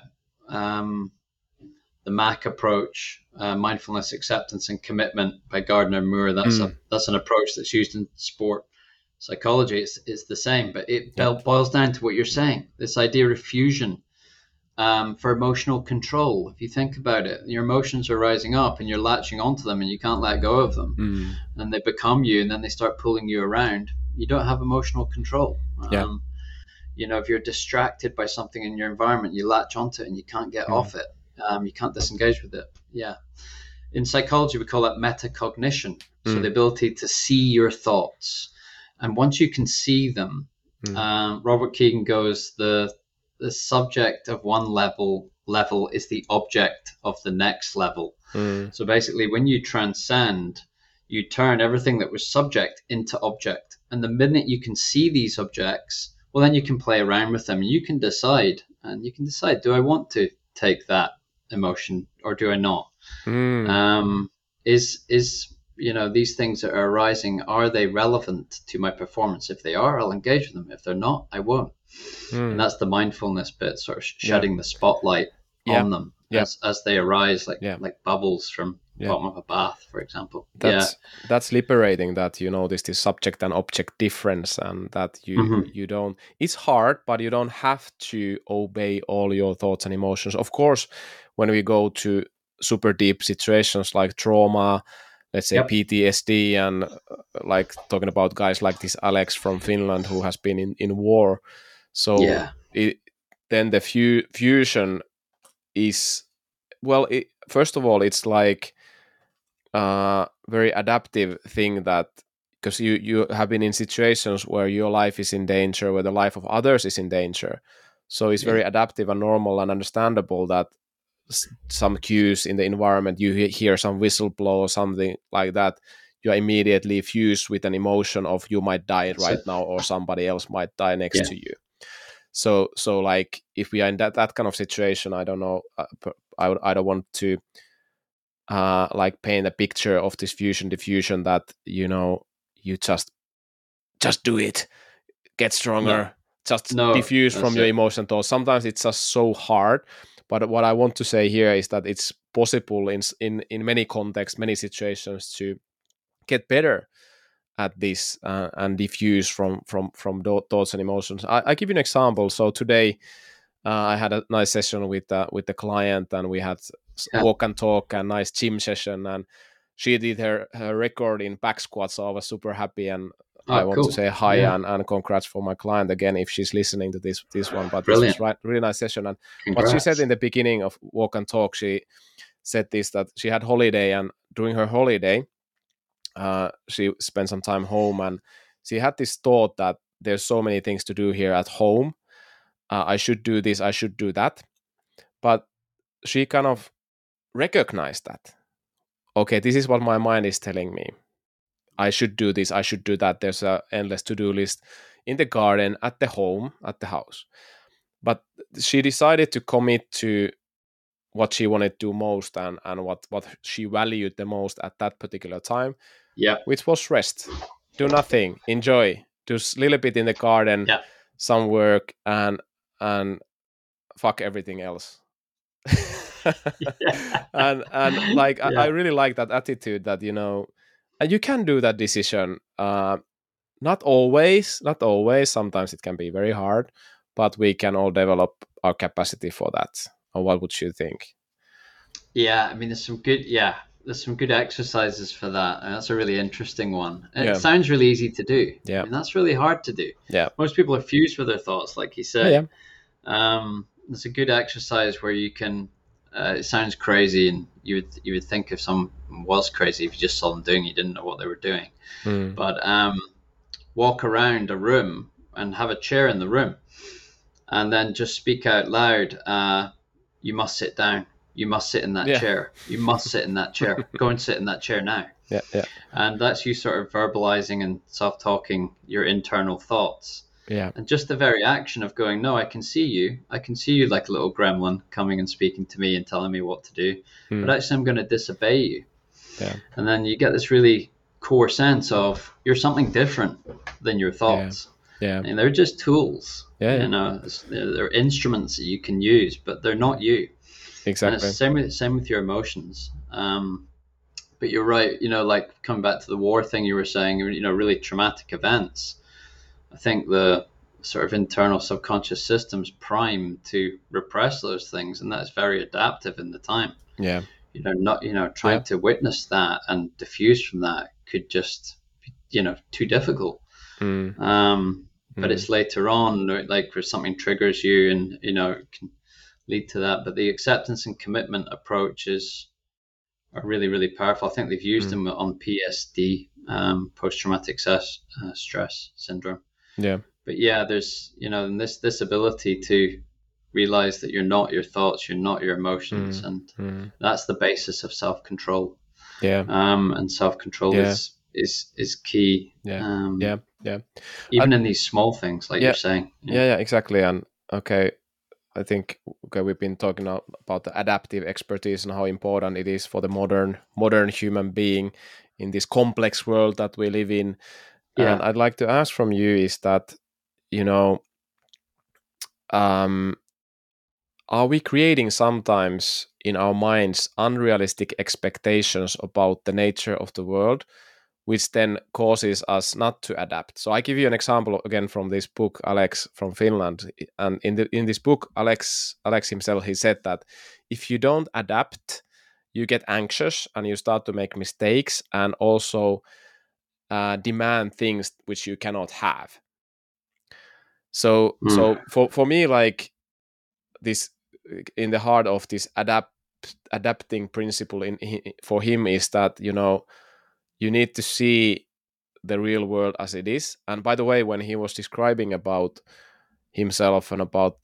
um, the MAC approach, uh, mindfulness, acceptance, and commitment by Gardner Moore. That's a that's an approach that's used in sport psychology. It's it's the same, but it Yeah. boils down to what you're saying. This idea of fusion um, for emotional control. If you think about it, your emotions are rising up, and you're latching onto them, and you can't let go of them Mm. and they become you and then they start pulling you around you don't have emotional control Yeah. You know if you're distracted by something in your environment you latch onto it and you can't get Mm. off it um, you can't disengage with it yeah in psychology we call that metacognition. So Mm. the ability to see your thoughts, and once you can see them, Mm. um, Robert Kegan goes the the subject of one level level is the object of the next level. Mm. So basically, when you transcend, you turn everything that was subject into object. And the minute you can see these objects, well, then you can play around with them. You can decide, and you can decide: do I want to take that emotion or do I not? Mm. Um, is is you know these things that are arising are they relevant to my performance? If they are, I'll engage with them. If they're not, I won't. Mm. And that's the mindfulness bit, sort of sh- Yeah. shedding the spotlight Yeah. on them Yeah. as, as they arise, like like bubbles from Yeah. bottom of a bath, for example. that's that's liberating that you notice this subject and object difference and that you Mhm. you don't it's hard but you don't have to obey all your thoughts and emotions of course when we go to super deep situations like trauma let's say Yep. ptsd and uh, like talking about guys like this alex from finland who has been in, in war so yeah, yeah, it, then the fu- fusion is well it, first of all it's like a very adaptive thing that because you you have been in situations where your life is in danger where the life of others is in danger. So it's very adaptive and normal and understandable that some cues in the environment you hear some whistle blow or something like that you are immediately fused with an emotion of you might die So- right now or somebody else might die next Yeah. to you. So so like if we are in that that kind of situation i don't know uh, i i don't want to uh like paint a picture of this fusion diffusion that you know you just just do it. Get stronger. Just No, diffuse from that's your it. emotion thoughts. Sometimes it's just so hard but what i want to say here is that it's possible in in in many contexts many situations to get better at this uh, and diffuse from from from tho- thoughts and emotions. I, I give you an example. So today uh, i had a nice session with uh, with the client and we had Yeah. walk and talk and nice gym session and she did her, her record in back squat so i was super happy and Oh, I want cool. to say hi Yeah. and, and congrats for my client again if she's listening to this this one. But Brilliant. this was right, really nice session. And Congrats. what she said in the beginning of walk and talk, she said this that she had holiday and during her holiday, uh, she spent some time home and she had this thought that there's so many things to do here at home. Uh, I should do this. I should do that. But she kind of recognized that. Okay, this is what my mind is telling me. I should do this. I should do that. There's a endless to-do list in the garden, at the home, at the house. But she decided to commit to what she wanted to do most and, and what, what she valued the most at that particular time, yeah, which was rest. Do nothing. Enjoy. Do a little bit in the garden, Yeah. some work, and and fuck everything else. and and like I, I really like that attitude that you know and you can do that decision uh not always not always sometimes it can be very hard but we can all develop our capacity for that and what would you think yeah. I mean, there's some good, yeah, there's some good exercises for that, and that's a really interesting one. And Yeah. It sounds really easy to do. Yeah. and that's really hard to do. Yeah. most people are fused with their thoughts, like you said. yeah Um, there's a good exercise where you can. Uh, it sounds crazy, and you would you would think if someone was crazy if you just saw them doing, you didn't know what they were doing. Mm, But um, walk around a room and have a chair in the room, and then just speak out loud. Uh, you must sit down. You must sit in that Yeah. chair. You must sit in that chair. Go and sit in that chair now. yeah yeah And that's you sort of verbalizing and self-talking your internal thoughts. Yeah And just the very action of going, no, I can see you. I can see you like a little gremlin coming and speaking to me and telling me what to do. Mm. But actually, I'm going to disobey you. Yeah. And then you get this really core sense of you're something different than your thoughts. yeah And they're just tools. Yeah, yeah. You know, they're, they're instruments that you can use, but they're not you. Exactly. And it's same with same with your emotions. Um, but you're right. You know, like coming back to the war thing you were saying. You know, really traumatic events. I think the sort of internal subconscious systems prime to repress those things, and that's very adaptive in the time. yeah You know, not you know trying to witness that and diffuse from that could just be, you know too difficult. Mm, Um, but mm, it's later on like where something triggers you and you know it can lead to that but the acceptance and commitment approach is are really really powerful. I think they've used mm. them on PSD, um, post traumatic stress, uh, stress syndrome. Yeah. But yeah, there's you know this this ability to realize that you're not your thoughts, you're not your emotions, mm. and mm. that's the basis of self control. Yeah. Um, and self control yeah. is is is key. Yeah. Um, yeah. Yeah. Even in these small things, like yeah, you're saying. Yeah. yeah, yeah, exactly. And okay, I think okay, we've been talking about the adaptive expertise and how important it is for the modern modern human being in this complex world that we live in. Yeah. And I'd like to ask from you is that you know um are we creating sometimes in our minds unrealistic expectations about the nature of the world which then causes us not to adapt. So I give you an example again from this book, Alex from Finland, and in the in this book, Alex Alex himself he said that if you don't adapt, you get anxious and you start to make mistakes and also uh, demand things which you cannot have. So mm. so for for me like this in the heart of this adapt adapting principle in for him is that you know you need to see the real world as it is. And by the way, when he was describing about himself and about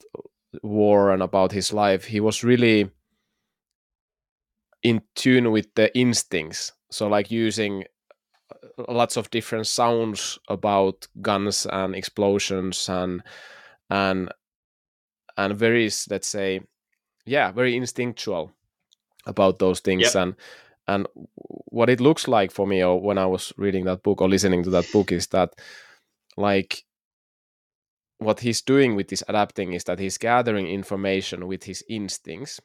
war and about his life, he was really in tune with the instincts. So, like using lots of different sounds about guns and explosions and and and very let's say yeah very instinctual about those things yep. and and what it looks like for me or when i was reading that book or listening to that book is that like what he's doing with this adapting is that he's gathering information with his instincts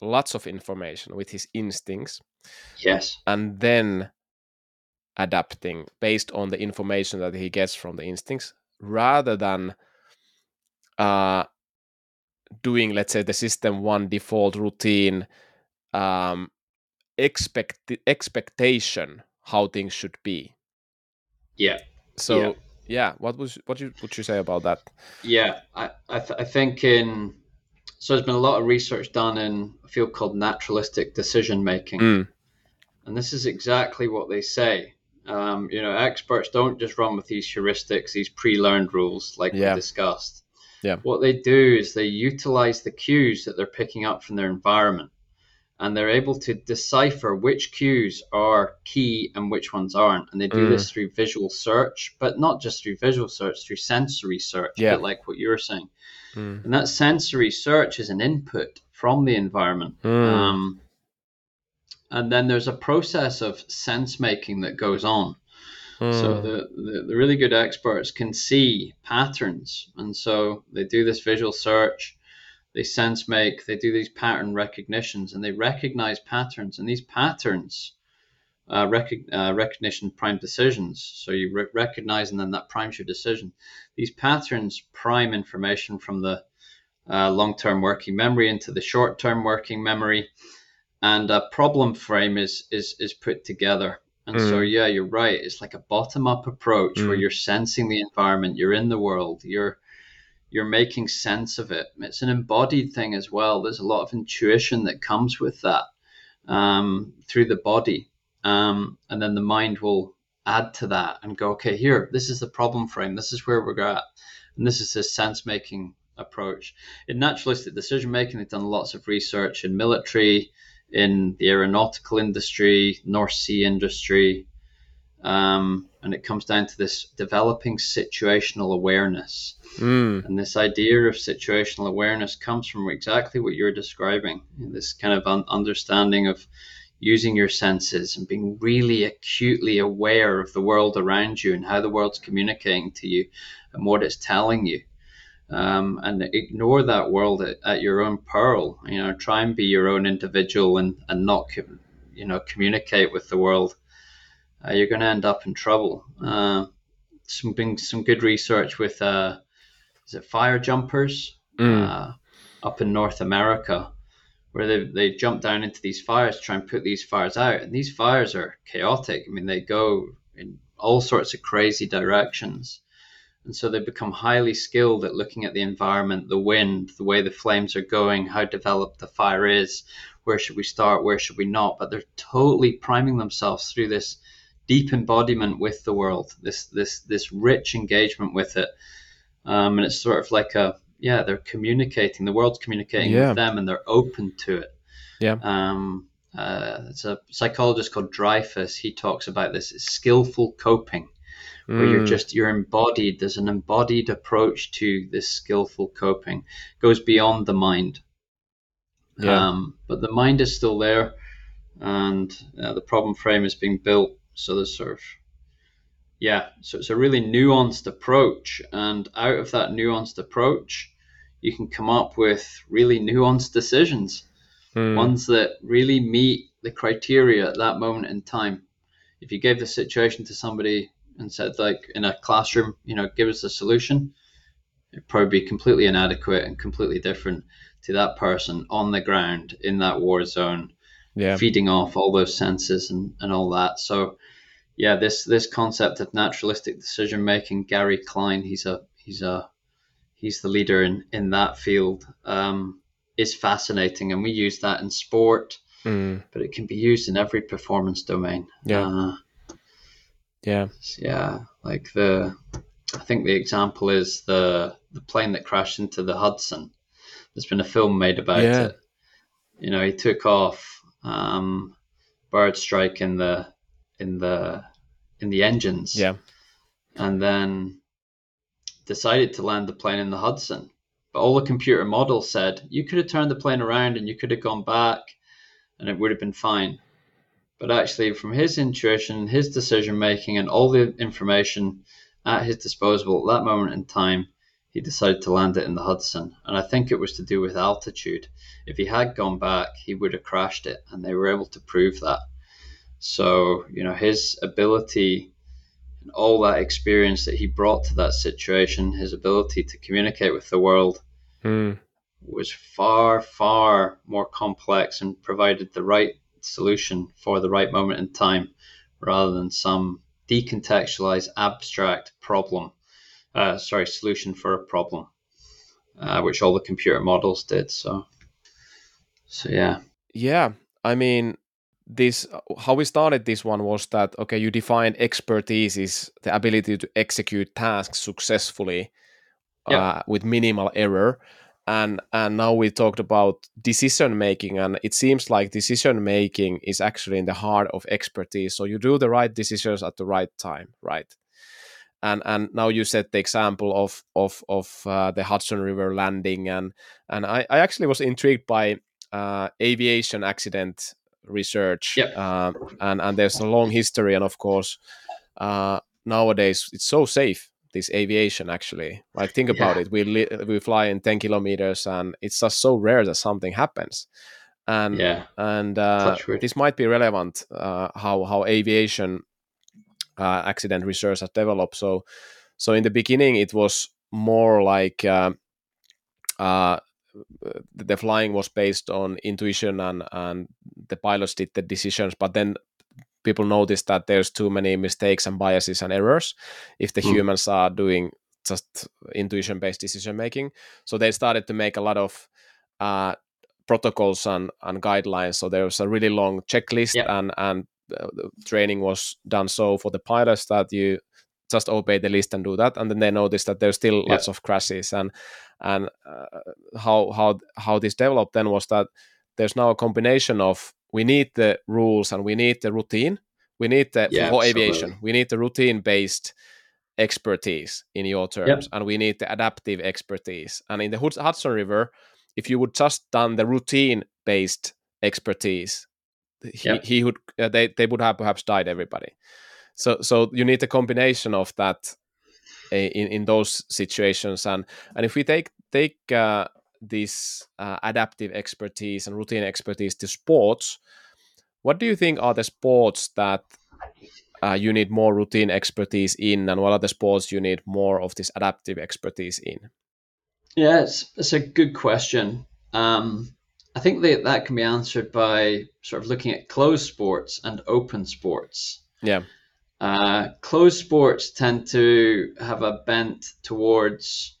lots of information with his instincts yes and then adapting based on the information that he gets from the instincts rather than uh doing let's say the system one default routine um expect expectation how things should be. Yeah. So yeah, yeah what was what you would you say about that? Yeah, I I, th- I think in so there's been a lot of research done in a field called naturalistic decision making, mm. and this is exactly what they say. Um, you know, experts don't just run with these heuristics, these pre-learned rules like yeah. we discussed. Yeah. What they do is they utilize the cues that they're picking up from their environment and they're able to decipher which cues are key and which ones aren't. And they do mm. this through visual search, but not just through visual search, through sensory search, yeah. like what you were saying. Mm. And that sensory search is an input from the environment. Mm. Um, and then there's a process of sense making that goes on. So mm. the, the, the really good experts can see patterns, and so they do this visual search they sense make, they do these pattern recognitions and they recognize patterns. And these patterns, uh, rec- uh, recognition prime decisions. So you re- recognize and then that primes your decision. These patterns prime information from the uh, long term working memory into the short term working memory. And a problem frame is, is, is put together. And mm. so, yeah, you're right. It's like a bottom up approach mm. where you're sensing the environment, you're in the world, you're you're making sense of it. It's an embodied thing as well. There's a lot of intuition that comes with that um, through the body. Um, and then the mind will add to that and go, okay, here, this is the problem frame. This is where we're at. And this is this sense making approach. In naturalistic decision making, they've done lots of research in military, in the aeronautical industry, North Sea industry. Um, and it comes down to this developing situational awareness Mm. And this idea of situational awareness comes from exactly what you're describing this kind of un- understanding of using your senses and being really acutely aware of the world around you and how the world's communicating to you and what it's telling you. Um, and ignore that world at, at, your own peril. You know, try and be your own individual and, and not, you know, communicate with the world. Uh, you're going to end up in trouble. Uh, some been some good research with uh, is it fire jumpers mm. uh, up in North America, where they they jump down into these fires to try and put these fires out, and these fires are chaotic. I mean, they go in all sorts of crazy directions. And so they become highly skilled at looking at the environment, the wind, the way the flames are going, how developed the fire is, where should we start, where should we not, but they're totally priming themselves through this deep embodiment with the world, this this this rich engagement with it, um, and it's sort of like a yeah, they're communicating. The world's communicating yeah. with them, and they're open to it. Yeah. Um, uh, it's a psychologist called Dreyfus. He talks about this skillful coping, where mm. you're just you're embodied. There's an embodied approach to this skillful coping. It goes beyond the mind. Yeah. Um, but the mind is still there, and uh, the problem frame is being built. So there's sort of yeah, so it's a really nuanced approach, and out of that nuanced approach, you can come up with really nuanced decisions, mm. ones that really meet the criteria at that moment in time. If you gave the situation to somebody and said, like in a classroom, you know, give us a solution, it'd probably be completely inadequate and completely different to that person on the ground in that war zone, yeah. feeding off all those senses and, and all that. So yeah, this this concept of naturalistic decision making, Gary Klein, he's a he's a he's the leader in in that field, um, is fascinating, and we use that in sport, mm. but it can be used in every performance domain. Yeah, uh, yeah, yeah. Like the, I think the example is the the plane that crashed into the Hudson. There's been a film made about yeah. it. You know, he took off, um, bird strike in the in the in the engines. Yeah. And then decided to land the plane in the Hudson. But all the computer models said you could have turned the plane around and you could have gone back and it would have been fine. But actually, from his intuition, his decision making, and all the information at his disposal at that moment in time, he decided to land it in the Hudson. And I think it was to do with altitude. If he had gone back, he would have crashed it, and they were able to prove that. So, you know, his ability and all that experience that he brought to that situation, his ability to communicate with the world mm. was far, far more complex and provided the right solution for the right moment in time rather than some decontextualized abstract problem. Uh, sorry, solution for a problem, uh, which all the computer models did. So, so yeah. Yeah, I mean, this how we started this one was that okay you define expertise is the ability to execute tasks successfully yeah. uh, with minimal error and and now we talked about decision making and it seems like decision making is actually in the heart of expertise. So you do the right decisions at the right time right? And and now you set the example of of of uh, the Hudson River landing and and I, I actually was intrigued by uh, aviation accident research yep. uh, and and there's a long history and of course uh, nowadays it's so safe this aviation actually. Like think about yeah. it. We li- we fly in 10 kilometers and it's just so rare that something happens. And yeah. and uh, this might be relevant uh, how how aviation uh, accident research has developed. So so in the beginning it was more like uh, uh, the flying was based on intuition and and the pilots did the decisions but then people noticed that there's too many mistakes and biases and errors if the mm. humans are doing just intuition based decision making so they started to make a lot of uh, protocols and, and guidelines so there was a really long checklist yep. and and uh, training was done so for the pilots that you just obey the list and do that and then they noticed that there's still yeah. lots of crashes and and uh, how how how this developed then was that there's now a combination of we need the rules and we need the routine. We need the yeah, for aviation. We need the routine based expertise in your terms yep. and we need the adaptive expertise. And in the hudson river if you would just done the routine based expertise he, yep. he would uh, they, they would have perhaps died everybody. So so you need a combination of that eh, in in those situations. And and if we take take uh, this uh, adaptive expertise and routine expertise to sports what do you think are the sports that uh, you need more routine expertise in and what are the sports you need more of this adaptive expertise in? Yeah it's, it's a good question. Um, i think that that can be answered by sort of looking at closed sports and open sports. Yeah. Uh, closed sports tend to have a bent towards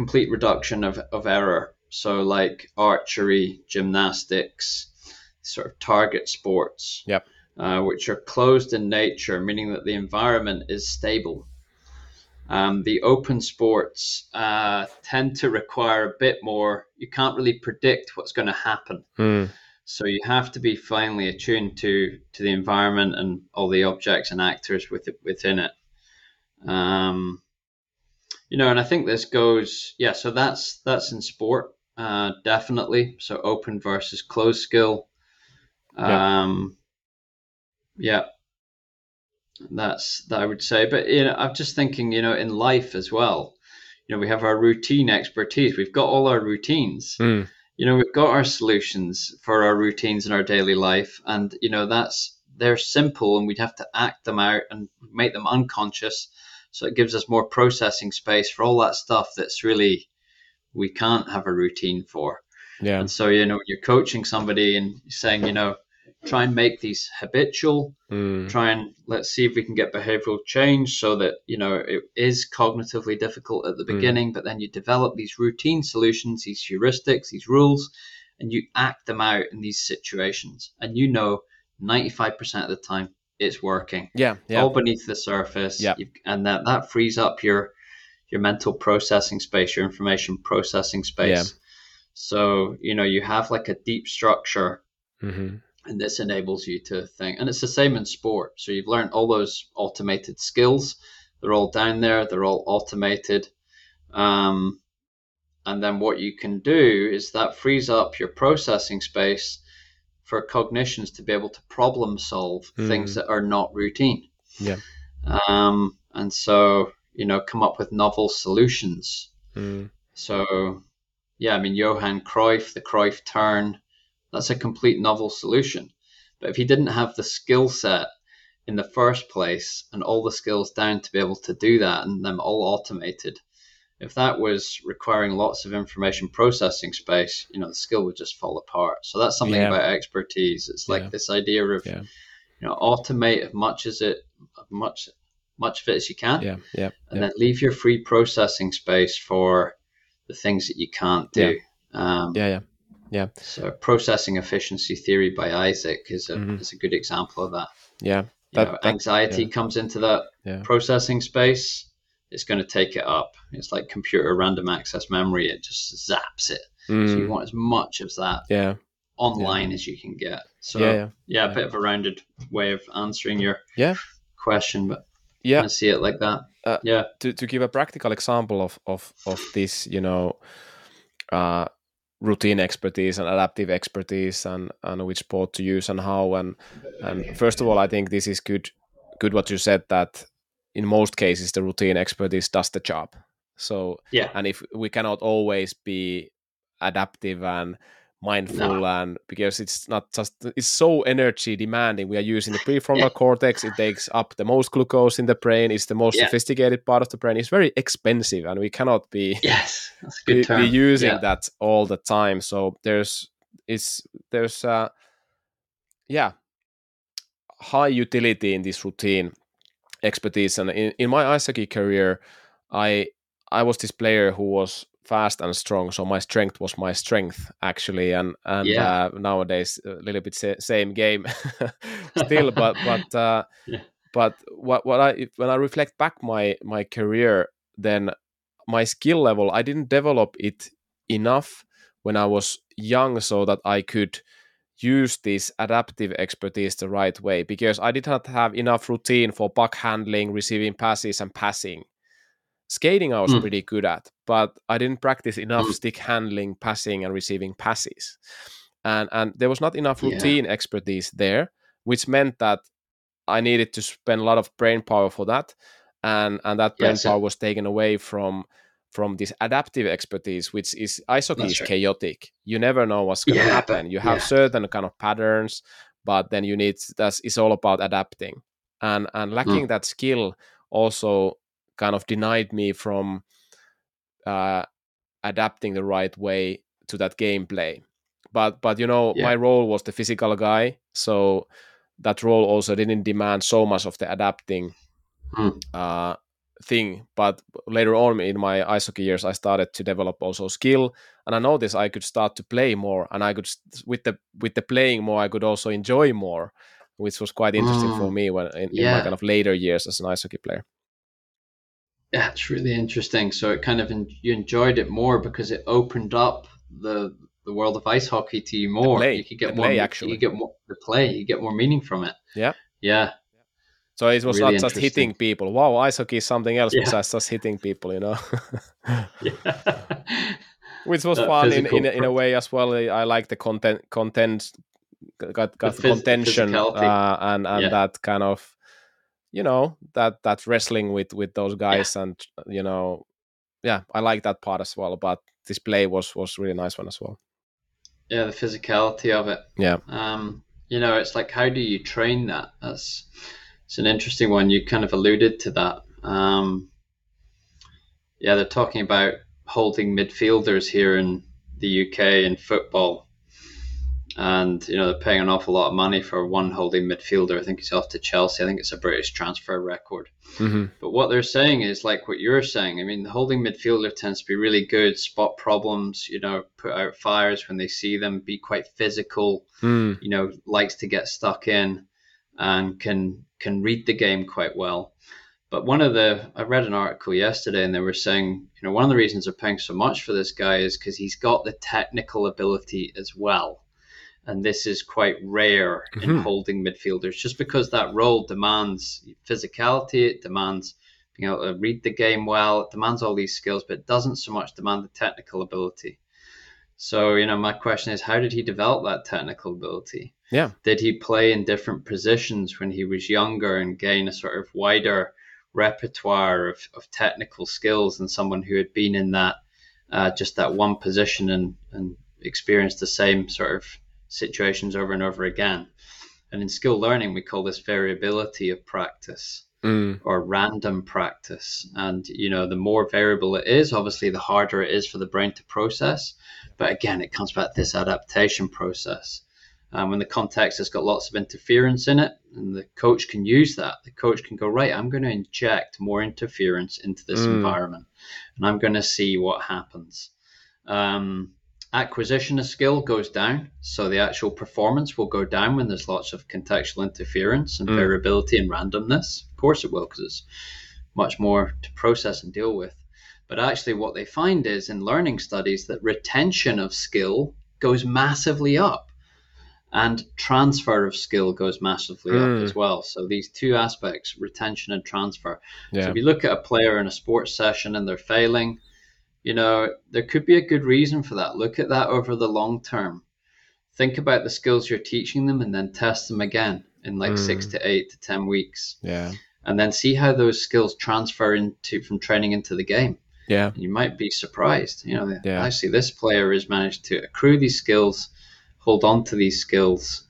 complete reduction of, of error. So, like archery, gymnastics, sort of target sports. Yep. Uh, which are closed in nature, meaning that the environment is stable. Um, the open sports uh, tend to require a bit more. You can't really predict what's going to happen. Mm. So you have to be finely attuned to to the environment and all the objects and actors with within it. Um, you know, and I think this goes, yeah. So that's that's in sport, uh, definitely. So open versus closed skill. Um, yeah. That's that I would say. But you know, I'm just thinking, you know, in life as well. You know, we have our routine expertise. We've got all our routines. Mm. You know, we've got our solutions for our routines in our daily life, and you know, that's they're simple, and we'd have to act them out and make them unconscious. So it gives us more processing space for all that stuff that's really we can't have a routine for. Yeah. And so, you know, you're coaching somebody and saying, you know, try and make these habitual, Mm. try and let's see if we can get behavioral change so that, you know, it is cognitively difficult at the Mm. beginning, but then you develop these routine solutions, these heuristics, these rules, and you act them out in these situations. And you know, 95% of the time it's working Yeah. Yeah. all beneath the surface. Yeah. And that that frees up your your mental processing space, your information processing space. Yeah. So you know you have like a deep structure, hmm and this enables you to think. And it's the same in sport. So you've learned all those automated skills. They're all down there. They're all automated. Um, and then what you can do is that frees up your processing space for cognitions to be able to problem solve things Mm. that are not routine. Yeah. Um, and so, you know, come up with novel solutions. Mm. So, yeah, I mean, Johan Cruyff, the Cruyff turn, that's a complete novel solution. But if he didn't have the skill set in the first place and all the skills down to be able to do that and them all automated, if that was requiring lots of information processing space, you know, the skill would just fall apart. So that's something Yeah. about expertise. It's like Yeah. this idea of, Yeah. you know, automate as much as it, much, much of it as you can Yeah. Yeah. and yeah. then leave your free processing space for the things that you can't do. Um, Yeah. Yeah. So processing efficiency theory by Eysenck is a Mhm. is a good example of that. Yeah. You That- know, that- anxiety comes into that Yeah. processing space. It's going to take it up. It's like computer random access memory. It just zaps it. So you Mm. want as much of that Yeah. online as you can get. So Yeah. yeah, Yeah. a bit of a rounded way of answering your Yeah. question, but Yeah. I see it like that. Uh, yeah. to, to give a practical example of, of, of this, you know, uh, routine expertise and adaptive expertise and, and which sport to use and how and and first of all I think this is good good what you said that in most cases the routine expertise does the job. So Yeah. and if we cannot always be adaptive and mindful and because it's not just it's so energy demanding we are using the prefrontal Yeah. cortex it takes up the most glucose in the brain it's the most Yeah. sophisticated part of the brain it's very expensive and we cannot be Yes. Be, be using Yeah. that all the time so there's it's there's uh yeah high utility in this routine expertise and in, in my ice hockey career i i was this player who was fast and strong so my strength was my strength actually and and Yeah. uh, nowadays a little bit sa- same game still but but uh Yeah. but what what i when i reflect back my my career then my skill level i didn't develop it enough when i was young so that i could use this adaptive expertise the right way because i did not have enough routine for puck handling receiving passes and passing skating i was Mm. pretty good at but i didn't practice enough Mm. stick handling passing and receiving passes and and there was not enough Yeah. routine expertise there which meant that i needed to spend a lot of brain power for that and and that brain Yeah, so- power was taken away from from this adaptive expertise which is ice hockey is chaotic you never know what's going to Yeah, happen but- you have yeah. certain kind of patterns but then you need that's it's all about adapting and and lacking that skill also kind of denied me from uh adapting the right way to that gameplay but but you know Yeah. my role was the physical guy so that role also didn't demand so much of the adapting Hmm. uh thing but later on in my ice hockey years i started to develop also skill and i noticed i could start to play more and i could with the with the playing more i could also enjoy more which was quite interesting mm, for me when in, yeah. in, my kind of later years as an ice hockey player. Yeah it's really interesting. So it kind of you enjoyed it more because it opened up the the world of ice hockey to you more. you could get more play, actually. you get more the play you get more meaning from it. Yeah. Yeah so it was really not just hitting people. Wow, ice hockey is something else yeah. besides just hitting people, you know. Which was that fun in, in, in, a way as well. I like the content content got got the contention uh, and and yeah. that kind of you know that that wrestling with with those guys yeah. and you know yeah I like that part as well. But this play was was really nice one as well. Yeah, the physicality of it. Yeah. Um, you know, it's like how do you train that? That's it's an interesting one. You kind of alluded to that. Um, yeah, they're talking about holding midfielders here in the UK in football, and you know they're paying an awful lot of money for one holding midfielder. I think he's off to Chelsea. I think it's a British transfer record. Mm-hmm. But what they're saying is like what you're saying. I mean, the holding midfielder tends to be really good, spot problems, you know, put out fires when they see them, be quite physical, mm. you know, likes to get stuck in and can can read the game quite well. But one of the I read an article yesterday and they were saying, you know, one of the reasons they're paying so much for this guy is because he's got the technical ability as well. And this is quite rare mm-hmm. in holding midfielders, just because that role demands physicality, it demands being able to read the game well, it demands all these skills, but it doesn't so much demand the technical ability. So, you know, my question is, how did he develop that technical ability? Yeah. Did he play in different positions when he was younger and gain a sort of wider repertoire of, of technical skills than someone who had been in that uh, just that one position and, and experienced the same sort of situations over and over again? And in skill learning, we call this variability of practice. Mm. or random practice. And you know, the more variable it is, obviously, the harder it is for the brain to process. But again, it comes back to this adaptation process. Um, when the context has got lots of interference in it, and the coach can use that. The coach can go, right, I'm going to inject more interference into this mm. environment, and I'm going to see what happens. Um, acquisition of skill goes down, so the actual performance will go down when there's lots of contextual interference and mm. variability and randomness. Of course, it will, because it's much more to process and deal with. But actually, what they find is in learning studies that retention of skill goes massively up and transfer of skill goes massively mm. up as well. So these two aspects, retention and transfer. Yeah. So if you look at a player in a sports session and they're failing, you know, there could be a good reason for that. Look at that over the long term. Think about the skills you're teaching them and then test them again in like mm. six to eight to 10 weeks. Yeah. And then see how those skills transfer into from training into the game. Yeah. You might be surprised. You know, yeah. actually, this player has managed to accrue these skills, hold on to these skills,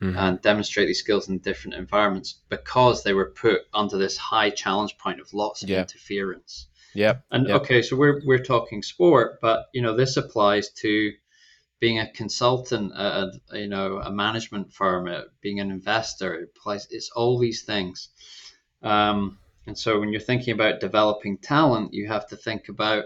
mm-hmm. and demonstrate these skills in different environments because they were put under this high challenge point of lots of yeah. interference. Yeah. And yep. okay, so we're we're talking sport, but you know this applies to being a consultant, uh, you know, a management firm, uh, being an investor. It applies. It's all these things. Um, and so when you're thinking about developing talent, you have to think about,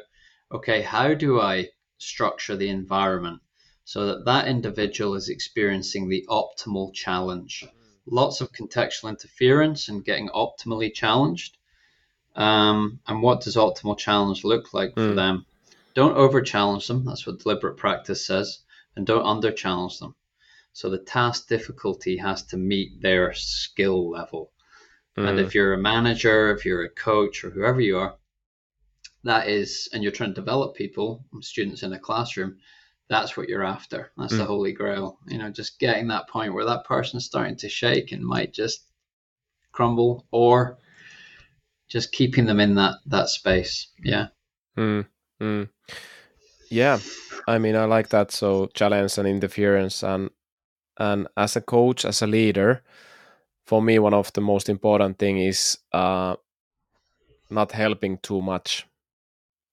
okay, how do I structure the environment so that that individual is experiencing the optimal challenge? Lots of contextual interference and getting optimally challenged. Um, and what does optimal challenge look like mm. for hmm. them? Don't over challenge them. That's what deliberate practice says. And don't under challenge them. So the task difficulty has to meet their skill level. Mm. And if you're a manager, if you're a coach, or whoever you are, that is, and you're trying to develop people, students in a classroom, that's what you're after. That's mm. the holy grail. You know, just getting that point where that person's starting to shake and might just crumble, or just keeping them in that that space. Yeah. Mm. Mm. Yeah, I mean, I like that. So challenge and interference, and and as a coach, as a leader, for me one of the most important thing is uh, not helping too much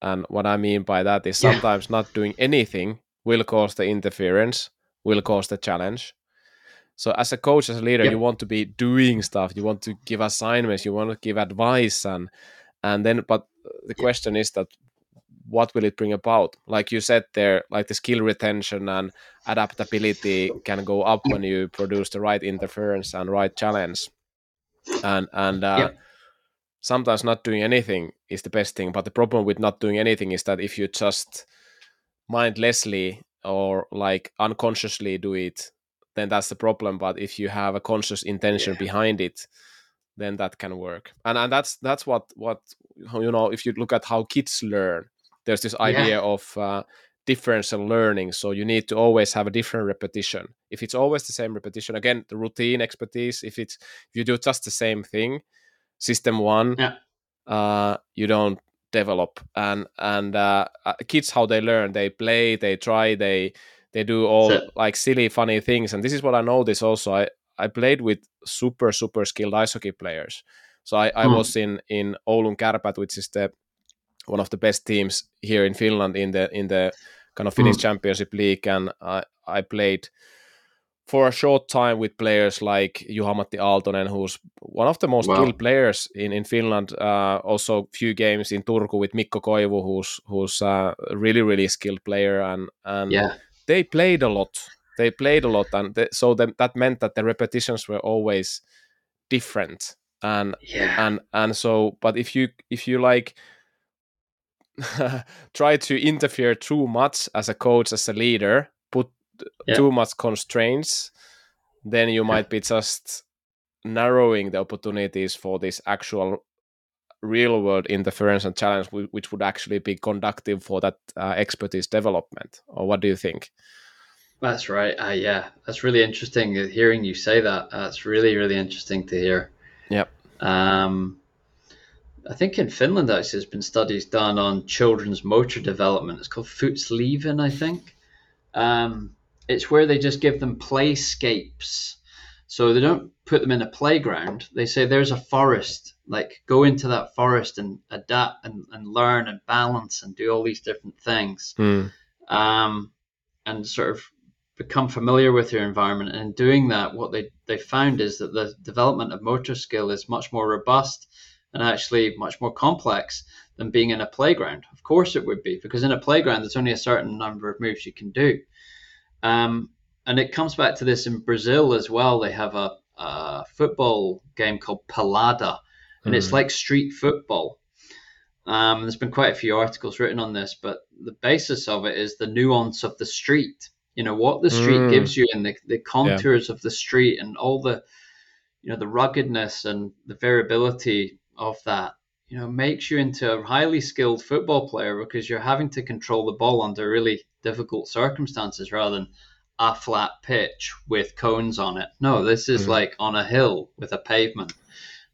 and what i mean by that is sometimes yeah. not doing anything will cause the interference will cause the challenge. So as a coach as a leader yep. you want to be doing stuff. You want to give assignments. You want to give advice and and then but the question is that what will it bring about? Like you said there like the skill retention and adaptability can go up when you produce the right interference and right challenge. And and uh, yeah. sometimes not doing anything is the best thing but the problem with not doing anything is that if you just mindlessly or like unconsciously do it then that's the problem but if you have a conscious intention yeah. behind it then that can work and and that's that's what what you know if you look at how kids learn there's this idea yeah. of uh, differential learning so you need to always have a different repetition if it's always the same repetition again the routine expertise if it's if you do just the same thing system one yeah. uh, you don't develop. And and uh, uh kids how they learn they play they try they they do all so, like silly funny things. And this is what i notice also. I i played with super super skilled ice hockey players. So i, I hmm. was in in oulun kärpät which is the one of the best teams here in finland in the in the kind of finnish hmm. championship league. And i i played for a short time with players like Juha-Matti Aaltonen, who's one of the most wow. skilled players in, in Finland. Uh, also, few games in Turku with Mikko Koivu, who's who's a really really skilled player, and and yeah. they played a lot. They played a lot, and they, so the, that meant that the repetitions were always different. And yeah. and and so, but if you if you like try to interfere too much as a coach as a leader yeah. too much constraints, then you might be just narrowing the opportunities for this actual real world interference and challenge, which would actually be conductive for that uh, expertise development. Or what do you think? That's right. Uh, yeah, that's really interesting hearing you say that. That's really, really interesting to hear. Yep. Um, I think in Finland, actually, there's been studies done on children's motor development. It's called Fotsliven, I think. Um, it's where they just give them playscapes. So they don't put them in a playground. They say there's a forest, like go into that forest and adapt and, and learn and balance and do all these different things. Mm. Um, and sort of become familiar with your environment. And in doing that, what they, they found is that the development of motor skill is much more robust and actually much more complex than being in a playground. Of course, it would be, because in a playground, there's only a certain number of moves you can do. Um, and it comes back to this in Brazil as well. They have a, a football game called Pelada, and mm. it's hmm. like street football. Um, there's been quite a few articles written on this, but the basis of it is the nuance of the street. You know what the street mm. gives you, and the, the contours yeah. of the street, and all the, you know, the ruggedness and the variability of that. You know, makes you into a highly skilled football player because you're having to control the ball under really difficult circumstances rather than a flat pitch with cones on it. No, this is mm-hmm. like on a hill with a pavement.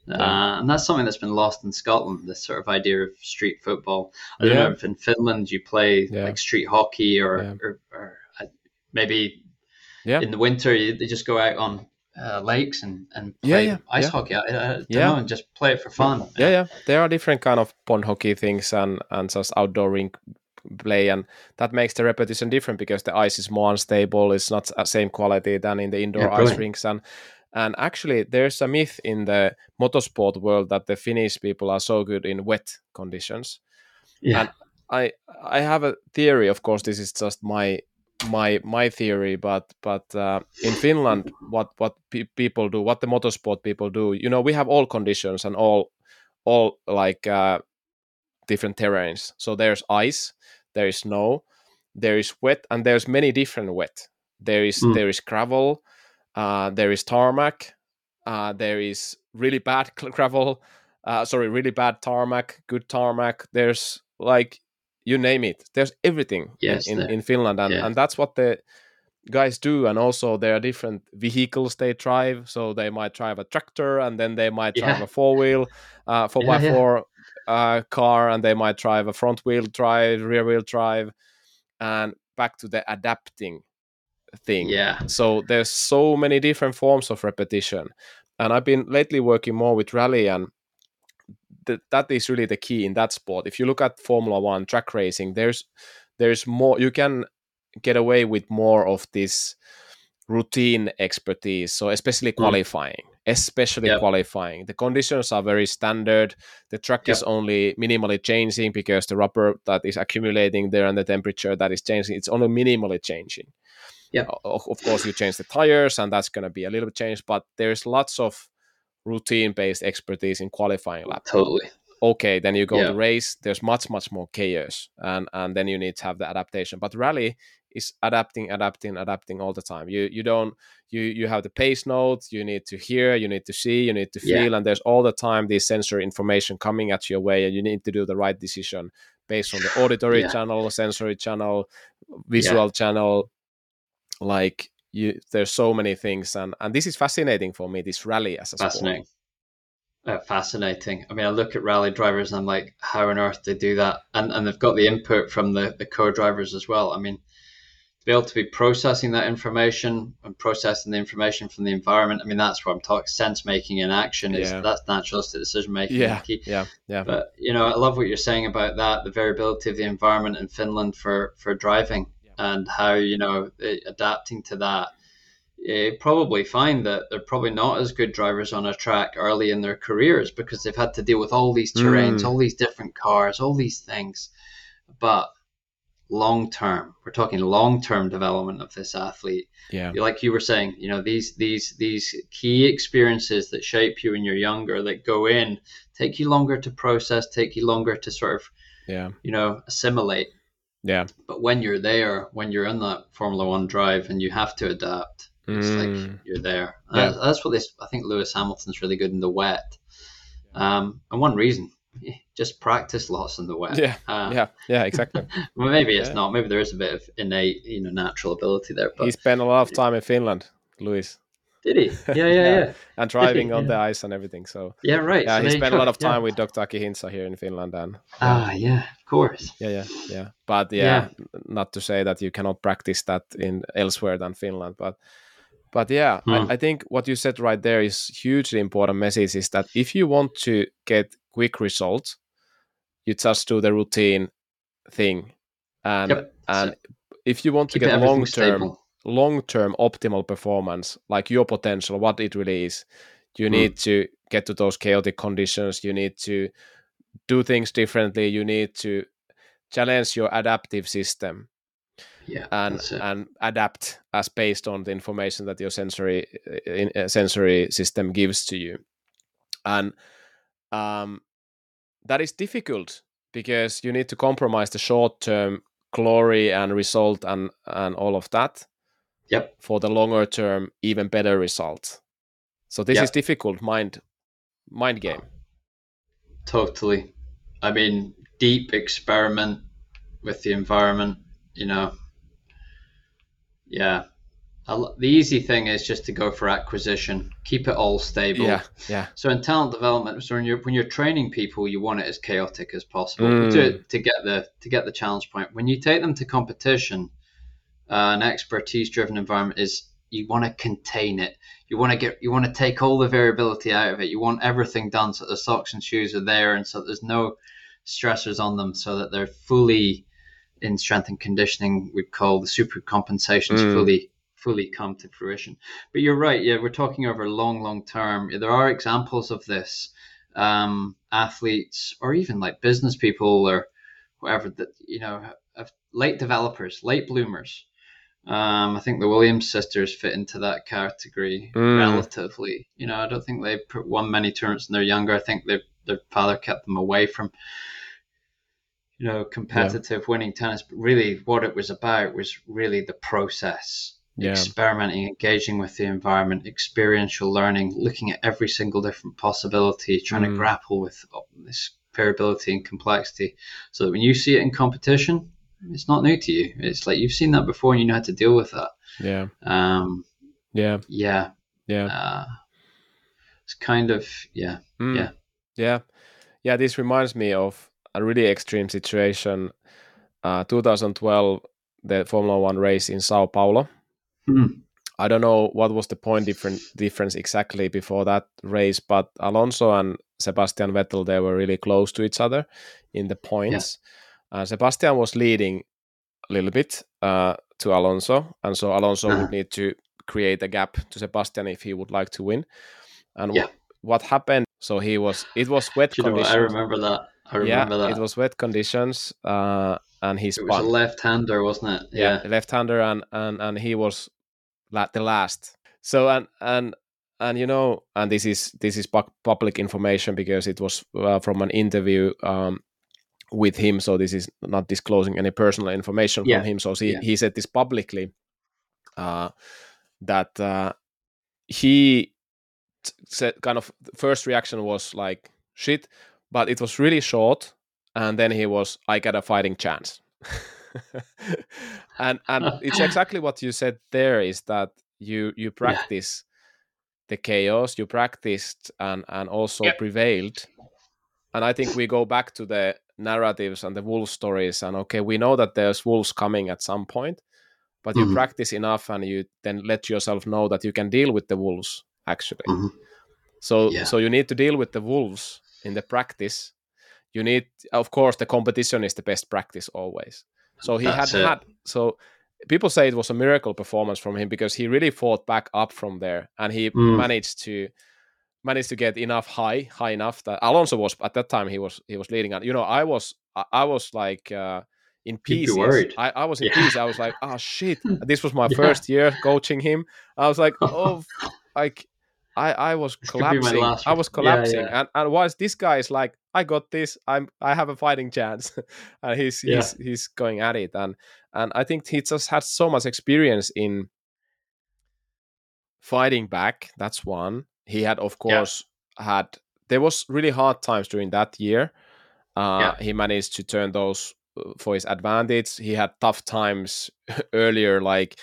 Yeah. Uh, and that's something that's been lost in Scotland. This sort of idea of street football. I don't yeah. know if in Finland you play yeah. like street hockey or, or, or uh, maybe in the winter you, they just go out on uh, lakes and, and play ice hockey. I, I yeah, know, and just play it for fun. Yeah, yeah. There are different kind of pond hockey things and and just outdoor rink play, and that makes the repetition different because the ice is more unstable. It's not the same quality than in the indoor yeah, ice rinks, and and actually there's a myth in the motorsport world that the Finnish people are so good in wet conditions. Yeah. And I I have a theory. Of course, this is just my my my theory but but uh, in finland what what pe- people do what the motorsport people do you know we have all conditions and all all like uh, different terrains so there's ice there is snow, there is wet, and there's many different wet. There is mm. there is gravel, uh, there is tarmac, uh, there is really bad gravel, uh, sorry, really bad tarmac, good tarmac. There's like you name it. There's everything yes, in, in, in, Finland, and, yeah. and that's what the guys do. And also there are different vehicles they drive. So they might drive a tractor, and then they might drive yeah. a four wheel, uh, four by four uh, car and they might drive a front wheel drive, rear wheel drive, and back to the adapting thing. Yeah. So there's so many different forms of repetition. And I've been lately working more with rally and th- that is really the key in that sport. If you look at Formula 1 track racing, there's there's more you can get away with more of this routine expertise. So especially mm. qualifying. Mm especially qualifying. The conditions are very standard. The track is only minimally changing because the rubber that is accumulating there and the temperature that is changing, it's only minimally changing. Yeah. Of course, you change the tires, and that's going to be a little bit changed, but there's lots of routine-based expertise in qualifying lap Totally. okay then you go Yeah. to race there's much much more chaos and and then you need to have the adaptation but rally is adapting adapting adapting all the time you you don't you you have the pace notes you need to hear you need to see you need to Yeah. feel and there's all the time this sensory information coming at your way and you need to do the right decision based on the auditory Yeah. channel sensory channel visual channel like you there's so many things and and this is fascinating for me this rally as a sport. Fascinating. Uh, fascinating. I mean, I look at rally drivers and I'm like, how on earth do they do that? And and they've got the input from the, the co-drivers as well. I mean, to be able to be processing that information and processing the information from the environment. I mean, that's what I'm talking. Sense making in action is Yeah. that's naturalistic decision making. yeah yeah yeah But you know, I love what you're saying about that, the variability of the environment in Finland for for driving. And how you know eh, adapting to that. You probably find that they're probably not as good drivers on a track early in their careers because they've had to deal with all these terrains, Mm. all these different cars, all these things. But long term, we're talking long term development of this athlete yeah like you were saying you know these these these key experiences that shape you when you're younger that go in take you longer to process take you longer to sort of yeah you know assimilate yeah. But when you're there when you're in that formula one drive and you have to adapt it's like Mm. you're there. Yeah. that's, what this i think lewis hamilton's really good in the wet. Um and one reason just practice lots in the wet. Yeah. Uh, yeah. Yeah exactly. Well, maybe it's Yeah. not. Maybe there is a bit of innate you know natural ability there but he spent a lot of time in finland louis did he yeah yeah Yeah. yeah and driving on Yeah. the ice and everything so Yeah, right. yeah so he spent a lot of time Yeah. with dr aki hintsa here in finland and Ah, yeah, of course. yeah yeah yeah but yeah, Yeah. not to say that you cannot practice that in elsewhere than finland but but yeah Hmm. I, I think what you said right there is hugely important message is that if you want to get quick results you just do the routine thing and Yep. and So if you want to get long term stable. long term optimal performance, like your potential, what it really is, you Mm. need to get to those chaotic conditions. You need to do things differently. You need to challenge your adaptive system Yeah, and and adapt as based on the information that your sensory in, uh, sensory system gives to you. And um, that is difficult because you need to compromise the short term glory and result and and all of that Yep. for the longer term even better result so this Yep. is difficult mind mind game Totally. I mean, deep experiment with the environment. You know. Yeah. The easy thing is just to go for acquisition. Keep it all stable. yeah yeah So in talent development, so when you're when you're training people, you want it as chaotic as possible Mm. to, to get the to get the challenge point. When you take them to competition, uh, an expertise driven environment is you want to contain it. You want to get you want to take all the variability out of it. You want everything done so the socks and shoes are there, and so there's no stressors on them, so that they're fully in strength and conditioning. We'd call the super compensations Mm. fully fully come to fruition. But you're right. Yeah, we're talking over long, long term. There are examples of this. Um, athletes, or even like business people, or whatever that you know, have late developers, late bloomers. Um, I think the Williams sisters fit into that category Mm. relatively. You know, I don't think they put won many tournaments when they're younger. I think their father kept them away from, you know, competitive winning tennis. But really, what it was about was really the process yeah experimenting, engaging with the environment, experiential learning, looking at every single different possibility, trying Mm. to grapple with oh, this variability and complexity, so that when you see it in competition, it's not new to you. It's like you've seen that before and you know how to deal with that. yeah Um, yeah yeah, yeah uh, it's kind of yeah, Mm. yeah. yeah yeah this reminds me of a really extreme situation uh 2012 the formula one race in sao paulo Hmm. I don't know what was the point different difference exactly before that race, but Alonso and Sebastian Vettel they were really close to each other in the points. Uh, Sebastian was leading a little bit uh, to Alonso, and so Alonso Uh-huh. would need to create a gap to Sebastian if he would like to win. and Yeah. what happened? So he was. It was wet you conditions. I remember that. I remember yeah, that. it was wet conditions, uh, and he It was a left-hander, wasn't it? yeah, left-hander, and and and he was la- the last. So and and and you know, and this is this is public information because it was uh, from an interview um, with him. So this is not disclosing any personal information Yeah, from him. So he yeah. he said this publicly uh, that uh, he t- said kind of the first reaction was like shit, but it was really short, and then he was I got a fighting chance. and and it's exactly what you said there is that you you practice the chaos you practiced and and also Yep. prevailed and i think we go back to the narratives and the wolf stories and okay we know that there's wolves coming at some point but you Mhm. practice enough and you then let yourself know that you can deal with the wolves actually Mhm. so Yeah. so you need to deal with the wolves in the practice you need of course the competition is the best practice always so he That's had it. had so people say it was a miracle performance from him because he really fought back up from there and he Mm. managed to managed to get enough high high enough that Alonso was at that time he was he was leading and you know I was I, I was like uh in pieces. I, I was in Yeah. pieces I was like oh shit this was my Yeah. first year coaching him I was like oh like I I was This could be my collapsing I was collapsing yeah. and and whilst this guy is like I got this I'm I have a fighting chance and he's he's he's going at it and and I think he just had so much experience in fighting back. That's one. He had, of Yeah. course, had there was really hard times during that year. Uh, Yeah. He managed to turn those uh, for his advantage. He had tough times earlier, like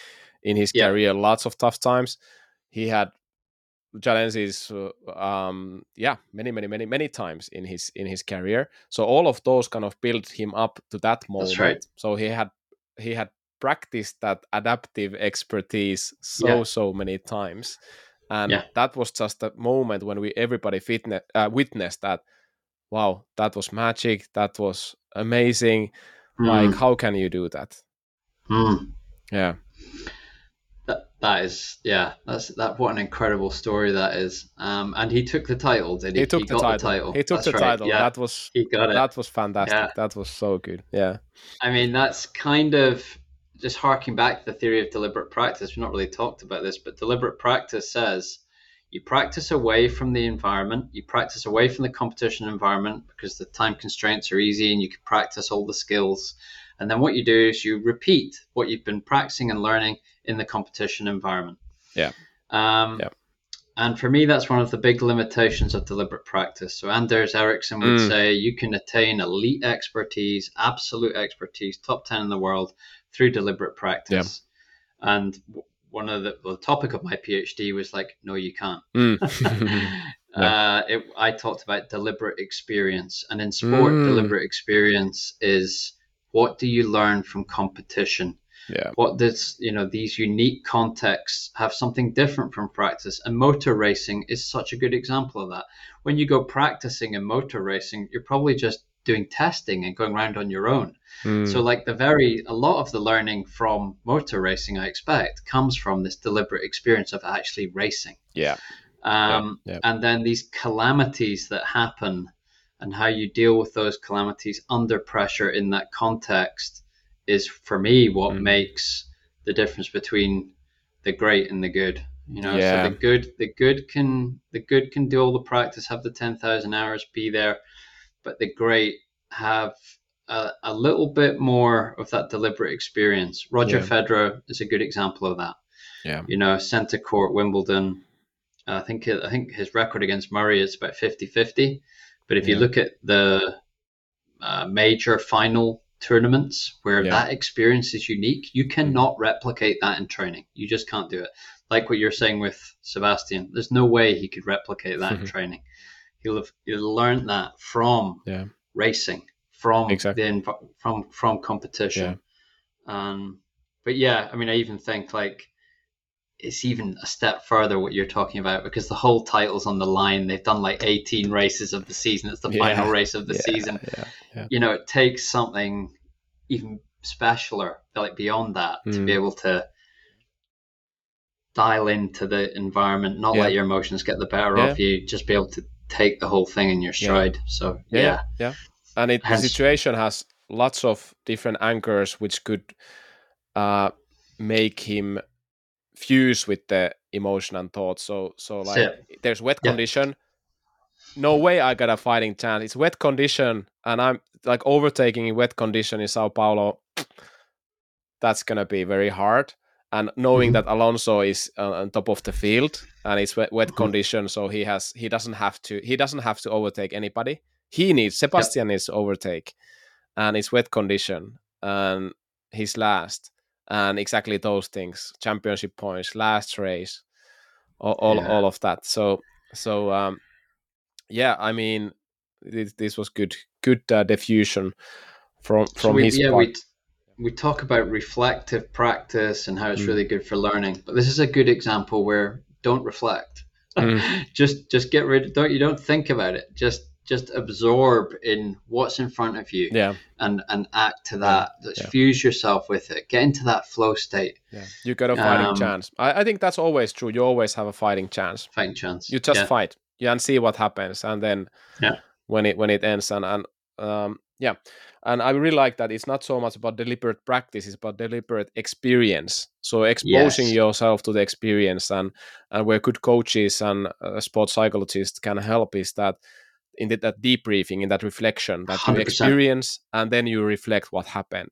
in his Yeah. career, lots of tough times. He had challenges, uh, um, yeah, many, many, many, many times in his in his career. So all of those kind of built him up to that moment. That's right. So he had he had practiced that adaptive expertise so Yeah. so many times and Yeah. that was just a moment when we everybody fitne- uh, witnessed that wow that was magic that was amazing like Mm. how can you do that Mm. yeah That that is yeah. That's that. What an incredible story that is. Um, and he took the title. Did he? he took the, got title. he took That's the right, title Yeah, that was he got it. that was fantastic Yeah. that was so good yeah I mean, that's kind of just harking back to the theory of deliberate practice. We've not really talked about this, but deliberate practice says you practice away from the environment, you practice away from the competition environment because the time constraints are easy and you can practice all the skills. And then what you do is you repeat what you've been practicing and learning in the competition environment. Yeah. Um, Yeah. And for me, that's one of the big limitations of deliberate practice. So Anders Ericsson would Mm. say you can attain elite expertise, absolute expertise, top 10 in the world through deliberate practice. And w- one of the, the topic of my PhD was like, no, you can't. Mm. uh, it, I talked about deliberate experience. And in sport, Mm. deliberate experience is what do you learn from competition? yeah what this you know these unique contexts have something different from practice and motor racing is such a good example of that when you go practicing in motor racing you're probably just doing testing and going around on your own Mm. so like the very a lot of the learning from motor racing i expect comes from this deliberate experience of actually racing yeah um, yeah. and then these calamities that happen and how you deal with those calamities under pressure in that context is for me what Mm. makes the difference between the great and the good you know Yeah. so the good the good can the good can do all the practice have the 10,000 hours be there but the great have a, a little bit more of that deliberate experience roger Yeah. federer is a good example of that yeah you know, centre court Wimbledon. I think I think his record against Murray is about 50-50. But if you look at the uh, major final tournaments where Yeah. that experience is unique, you cannot replicate that in training. You just can't do it. Like what you're saying with Sebastian, there's no way he could replicate that in training. He'll have he'll learn that from yeah racing, from Exactly. the from from competition. Um, but yeah, I mean, I even think like it's even a step further what you're talking about because the whole title's on the line. They've done like 18 races of the season. It's the Yeah. final race of the yeah, season. yeah You know, it takes something even specialer, like beyond that, to be Mm. able to dial into the environment, not Yeah. let your emotions get the better Yeah. of you. Just be able to take the whole thing in your stride. So yeah, yeah, yeah. And it, the situation has lots of different anchors which could uh, make him fuse with the emotion and thought. So, so like, there's wet Yeah. condition. No way I got a fighting chance. It's wet condition, and I'm like overtaking in wet condition in Sao Paulo. That's gonna be very hard. And knowing Mhm. that Alonso is uh, on top of the field and it's wet, wet Mhm. condition, so he has he doesn't have to he doesn't have to overtake anybody. He needs Sebastian needs to overtake, and it's wet condition, and he's last, and exactly those things: championship points, last race, all all, Yeah. all of that. So so um, yeah, I mean, this, this was good good uh, diffusion from So from we, his yeah, part. we we talk about reflective practice and how it's Mm. really good for learning, but this is a good example where don't reflect. Mm. just just get rid. Don't you don't think about it. Just just absorb in what's in front of you yeah, and and act to that. Just yeah. fuse yourself with it. Get into that flow state. yeah, you got a fighting Um, chance. I, I think that's always true. You always have a fighting chance. Fighting chance. you just yeah. fight yeah and see what happens and then Yeah. when it when it ends and and um yeah and i really like that it's not so much about deliberate practice it's about deliberate experience so exposing Yes. yourself to the experience and and where good coaches and uh, sports psychologists can help is that in the, that debriefing in that reflection that you 100%. experience and then you reflect what happened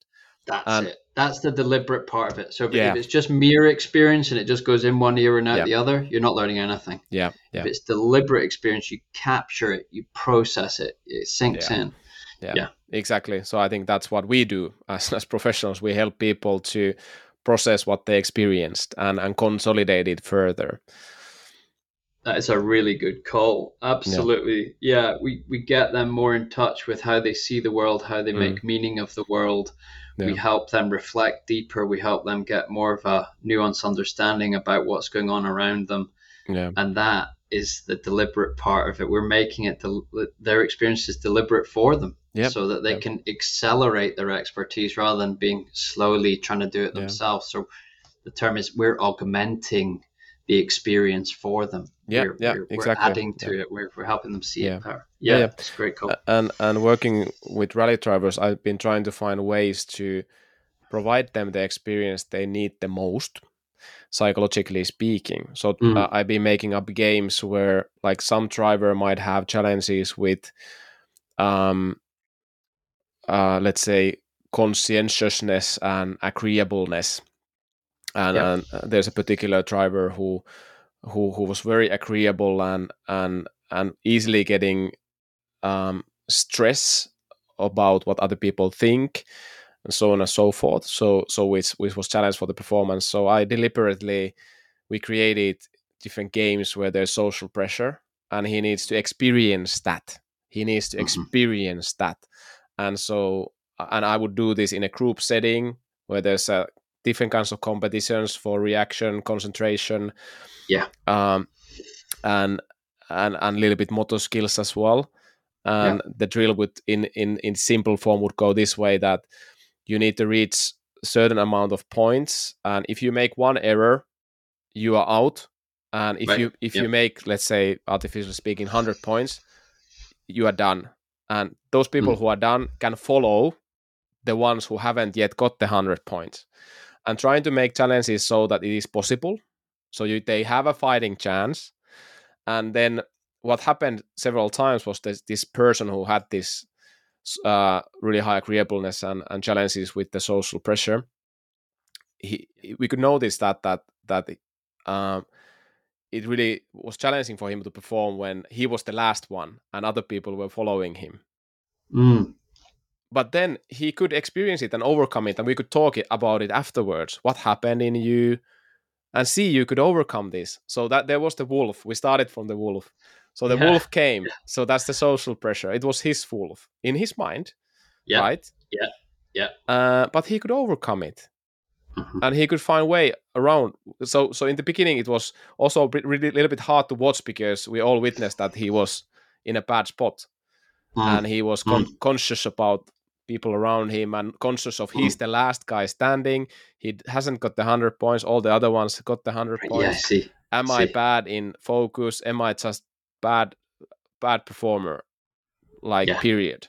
That's And- it. That's the deliberate part of it. So if, Yeah. if it's just mere experience and it just goes in one ear and out Yeah. the other, you're not learning anything. yeah yeah If it's deliberate experience, you capture it, you process it, it sinks in. Yeah, Yeah. exactly so i think that's what we do as, as professionals we help people to process what they experienced and and consolidate it further That is a really good call. Absolutely. Yeah, we, we get them more in touch with how they see the world, how they Mm. make meaning of the world. We help them reflect deeper. We help them get more of a nuanced understanding about what's going on around them. yeah and that is the deliberate part of it. We're making it del- their experience is deliberate for them, Yep, so that they yep. can accelerate their expertise rather than being slowly trying to do it Yeah. themselves. So the term is we're augmenting the experience for them. Yeah, we're, yeah, exactly. We're adding to it. We're, we're helping them see Yeah. it better. Yeah, Yeah, yeah. it's great. Cool. And and working with rally drivers i've been trying to find ways to provide them the experience they need the most psychologically speaking so Mm. uh, i've been making up games where like some driver might have challenges with um uh let's say conscientiousness and agreeableness. And, Yeah. and uh, there's a particular driver who who who was very agreeable and and and easily getting um, stress about what other people think and so on and so forth. So so which which was challenge for the performance. So i deliberately we created different games where there's social pressure and he needs to experience that. He needs to Mhm. experience that and so and i would do this in a group setting where there's a different kinds of competitions for reaction concentration Yeah. um and and and a little bit motor skills as well and the drill would in in in simple form would go this way that you need to reach certain amount of points and if you make one error you are out and if Right. you if Yep. you make let's say artificially speaking 100 points you are done and those people Mm. who are done can follow the ones who haven't yet got the 100 points. And trying to make challenges so that it is possible. So you, they have a fighting chance. And then what happened several times was this, this person who had this uh, really high agreeableness and, and challenges with the social pressure. He, we could notice that that that um, it really was challenging for him to perform when he was the last one and other people were following him. Mm. but then he could experience it and overcome it and we could talk about it afterwards. What happened in you? And see you could overcome this. So that there was the wolf. We started from the wolf. So the Yeah. wolf came. So that's the social pressure. It was his wolf in his mind Yeah. right? Yeah. Yeah. uh, but he could overcome it Mhm. and he could find way around so so in the beginning it was also a really a little bit hard to watch because we all witnessed that he was in a bad spot Mm. and he was con- conscious about people around him and conscious of he's the last guy standing he hasn't got the 100 points all the other ones got the 100 points yeah see am see. i bad in focus am i just bad bad performer like Yeah. period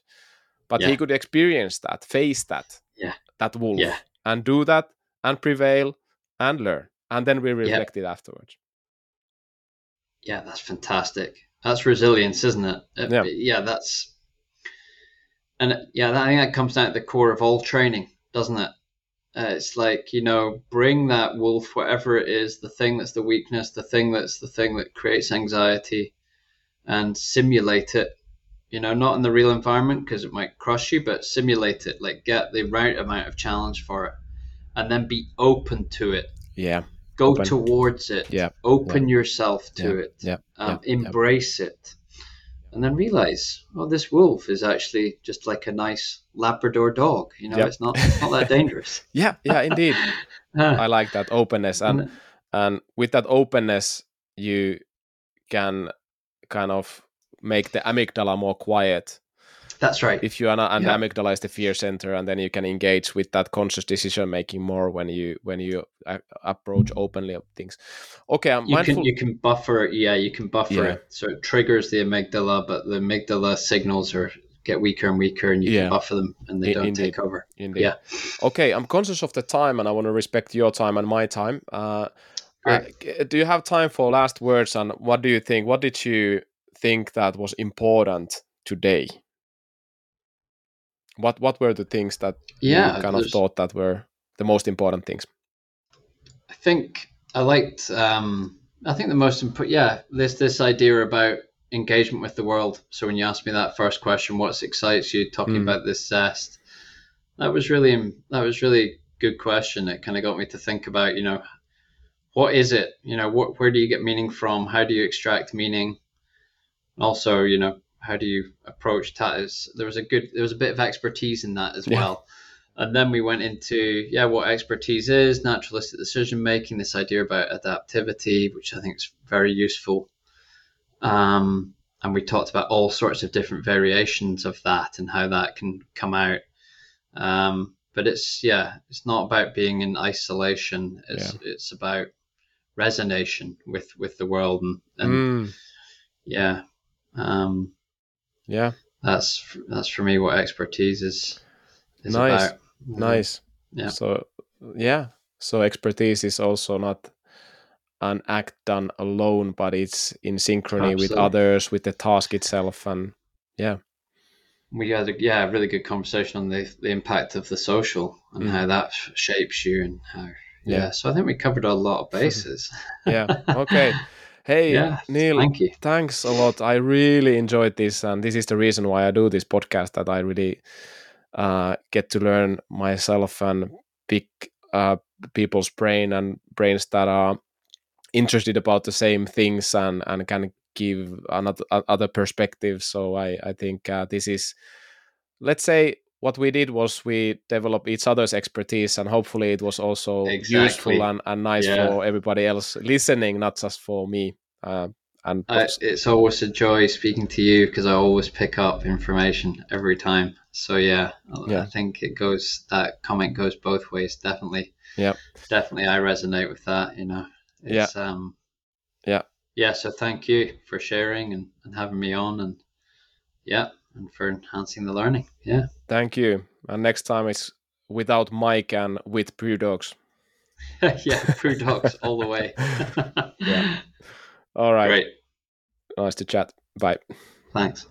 but Yeah. he could experience that face that Yeah. that wolf and do that and prevail and learn and then we reflect it afterwards. Yeah that's fantastic. That's resilience isn't it? Uh, Yeah. yeah that's and yeah i think that comes down to the core of all training doesn't it? Uh, it's like you know bring that wolf whatever it is the thing that's the weakness the thing that's the thing that creates anxiety and simulate it. You know not in the real environment because it might crush you but simulate it. Like get the right amount of challenge for it and then be open to it. Yeah. Go Open. towards it. Yeah, open yourself to Yeah, it. Yeah, um, yeah, yeah. embrace it. And then realize oh this wolf is actually just like a nice labrador dog. You know Yeah. it's not it's not that dangerous. Yeah. Yeah indeed. Ah, i like that openness. And- and with that openness you can kind of make the amygdala more quiet that's right if you are not and Yeah. the amygdala is the fear center and then you can engage with that conscious decision making more when you when you a- approach openly of things okay i'm you mindful can you can buffer yeah you can buffer Yeah. it so it triggers the amygdala but the amygdala signals are get weaker and weaker and you Yeah. can buffer them and they don't indeed. take over Indeed. Yeah. Okay, I'm conscious of the time, and I want to respect your time and my time. Uh, uh, do you have time for last words? And what do you think? What did you think that was important today? What What were the things that yeah you kind of thought that were the most important things? I think I liked. Um, I think the most important. Yeah, this this idea about engagement with the world. So when you asked me that first question, what excites you? Talking Mm. about this zest. That was really that was really good question. It kind of got me to think about you know what is it? You know what where do you get meaning from? How do you extract meaning? Also, you know how do you approach that? Is there was a good there was a bit of expertise in that as Yeah. well. And then we went into yeah what expertise is naturalistic decision making this idea about adaptivity which i think is very useful. Um, and we talked about all sorts of different variations of that and how that can come out. Um, but it's yeah it's not about being in isolation. It's it's about resonation with with the world and, and Mm, yeah um, yeah, that's that's for me what expertise is is Nice. about nice. Yeah. So yeah, so expertise is also not an act done alone, but it's in synchrony with others, with the task itself, and yeah. we had a yeah a really good conversation on the the impact of the social and Mm. how that shapes you and how yeah. Yeah. so I think we covered a lot of bases. yeah. Okay. Hey, yeah, Neil, thank you. thanks a lot. I really enjoyed this, and this is the reason why I do this podcast. That I really uh, get to learn myself and pick uh, people's brain and brains that are interested about the same things and and can give another other perspectives. So I I think uh, this is, let's say. What we did was we developed each other's expertise, and hopefully it was also Exactly. useful and, and nice Yeah. for everybody else listening, not just for me. Uh, and I, it's always a joy speaking to you because I always pick up information every time. So yeah, I- Yeah. I think it goes that comment goes both ways. Definitely. yeah Definitely, I resonate with that. You know. Yeah. It's, Um, Yeah. Yeah. So thank you for sharing and, and having me on, and yeah, and for enhancing the learning. Yeah. Thank you. And next time it's without Mike and with Brew Dogs. yeah, Brew Dogs all the way. Yeah. All right. Great. Nice to chat. Bye. Thanks.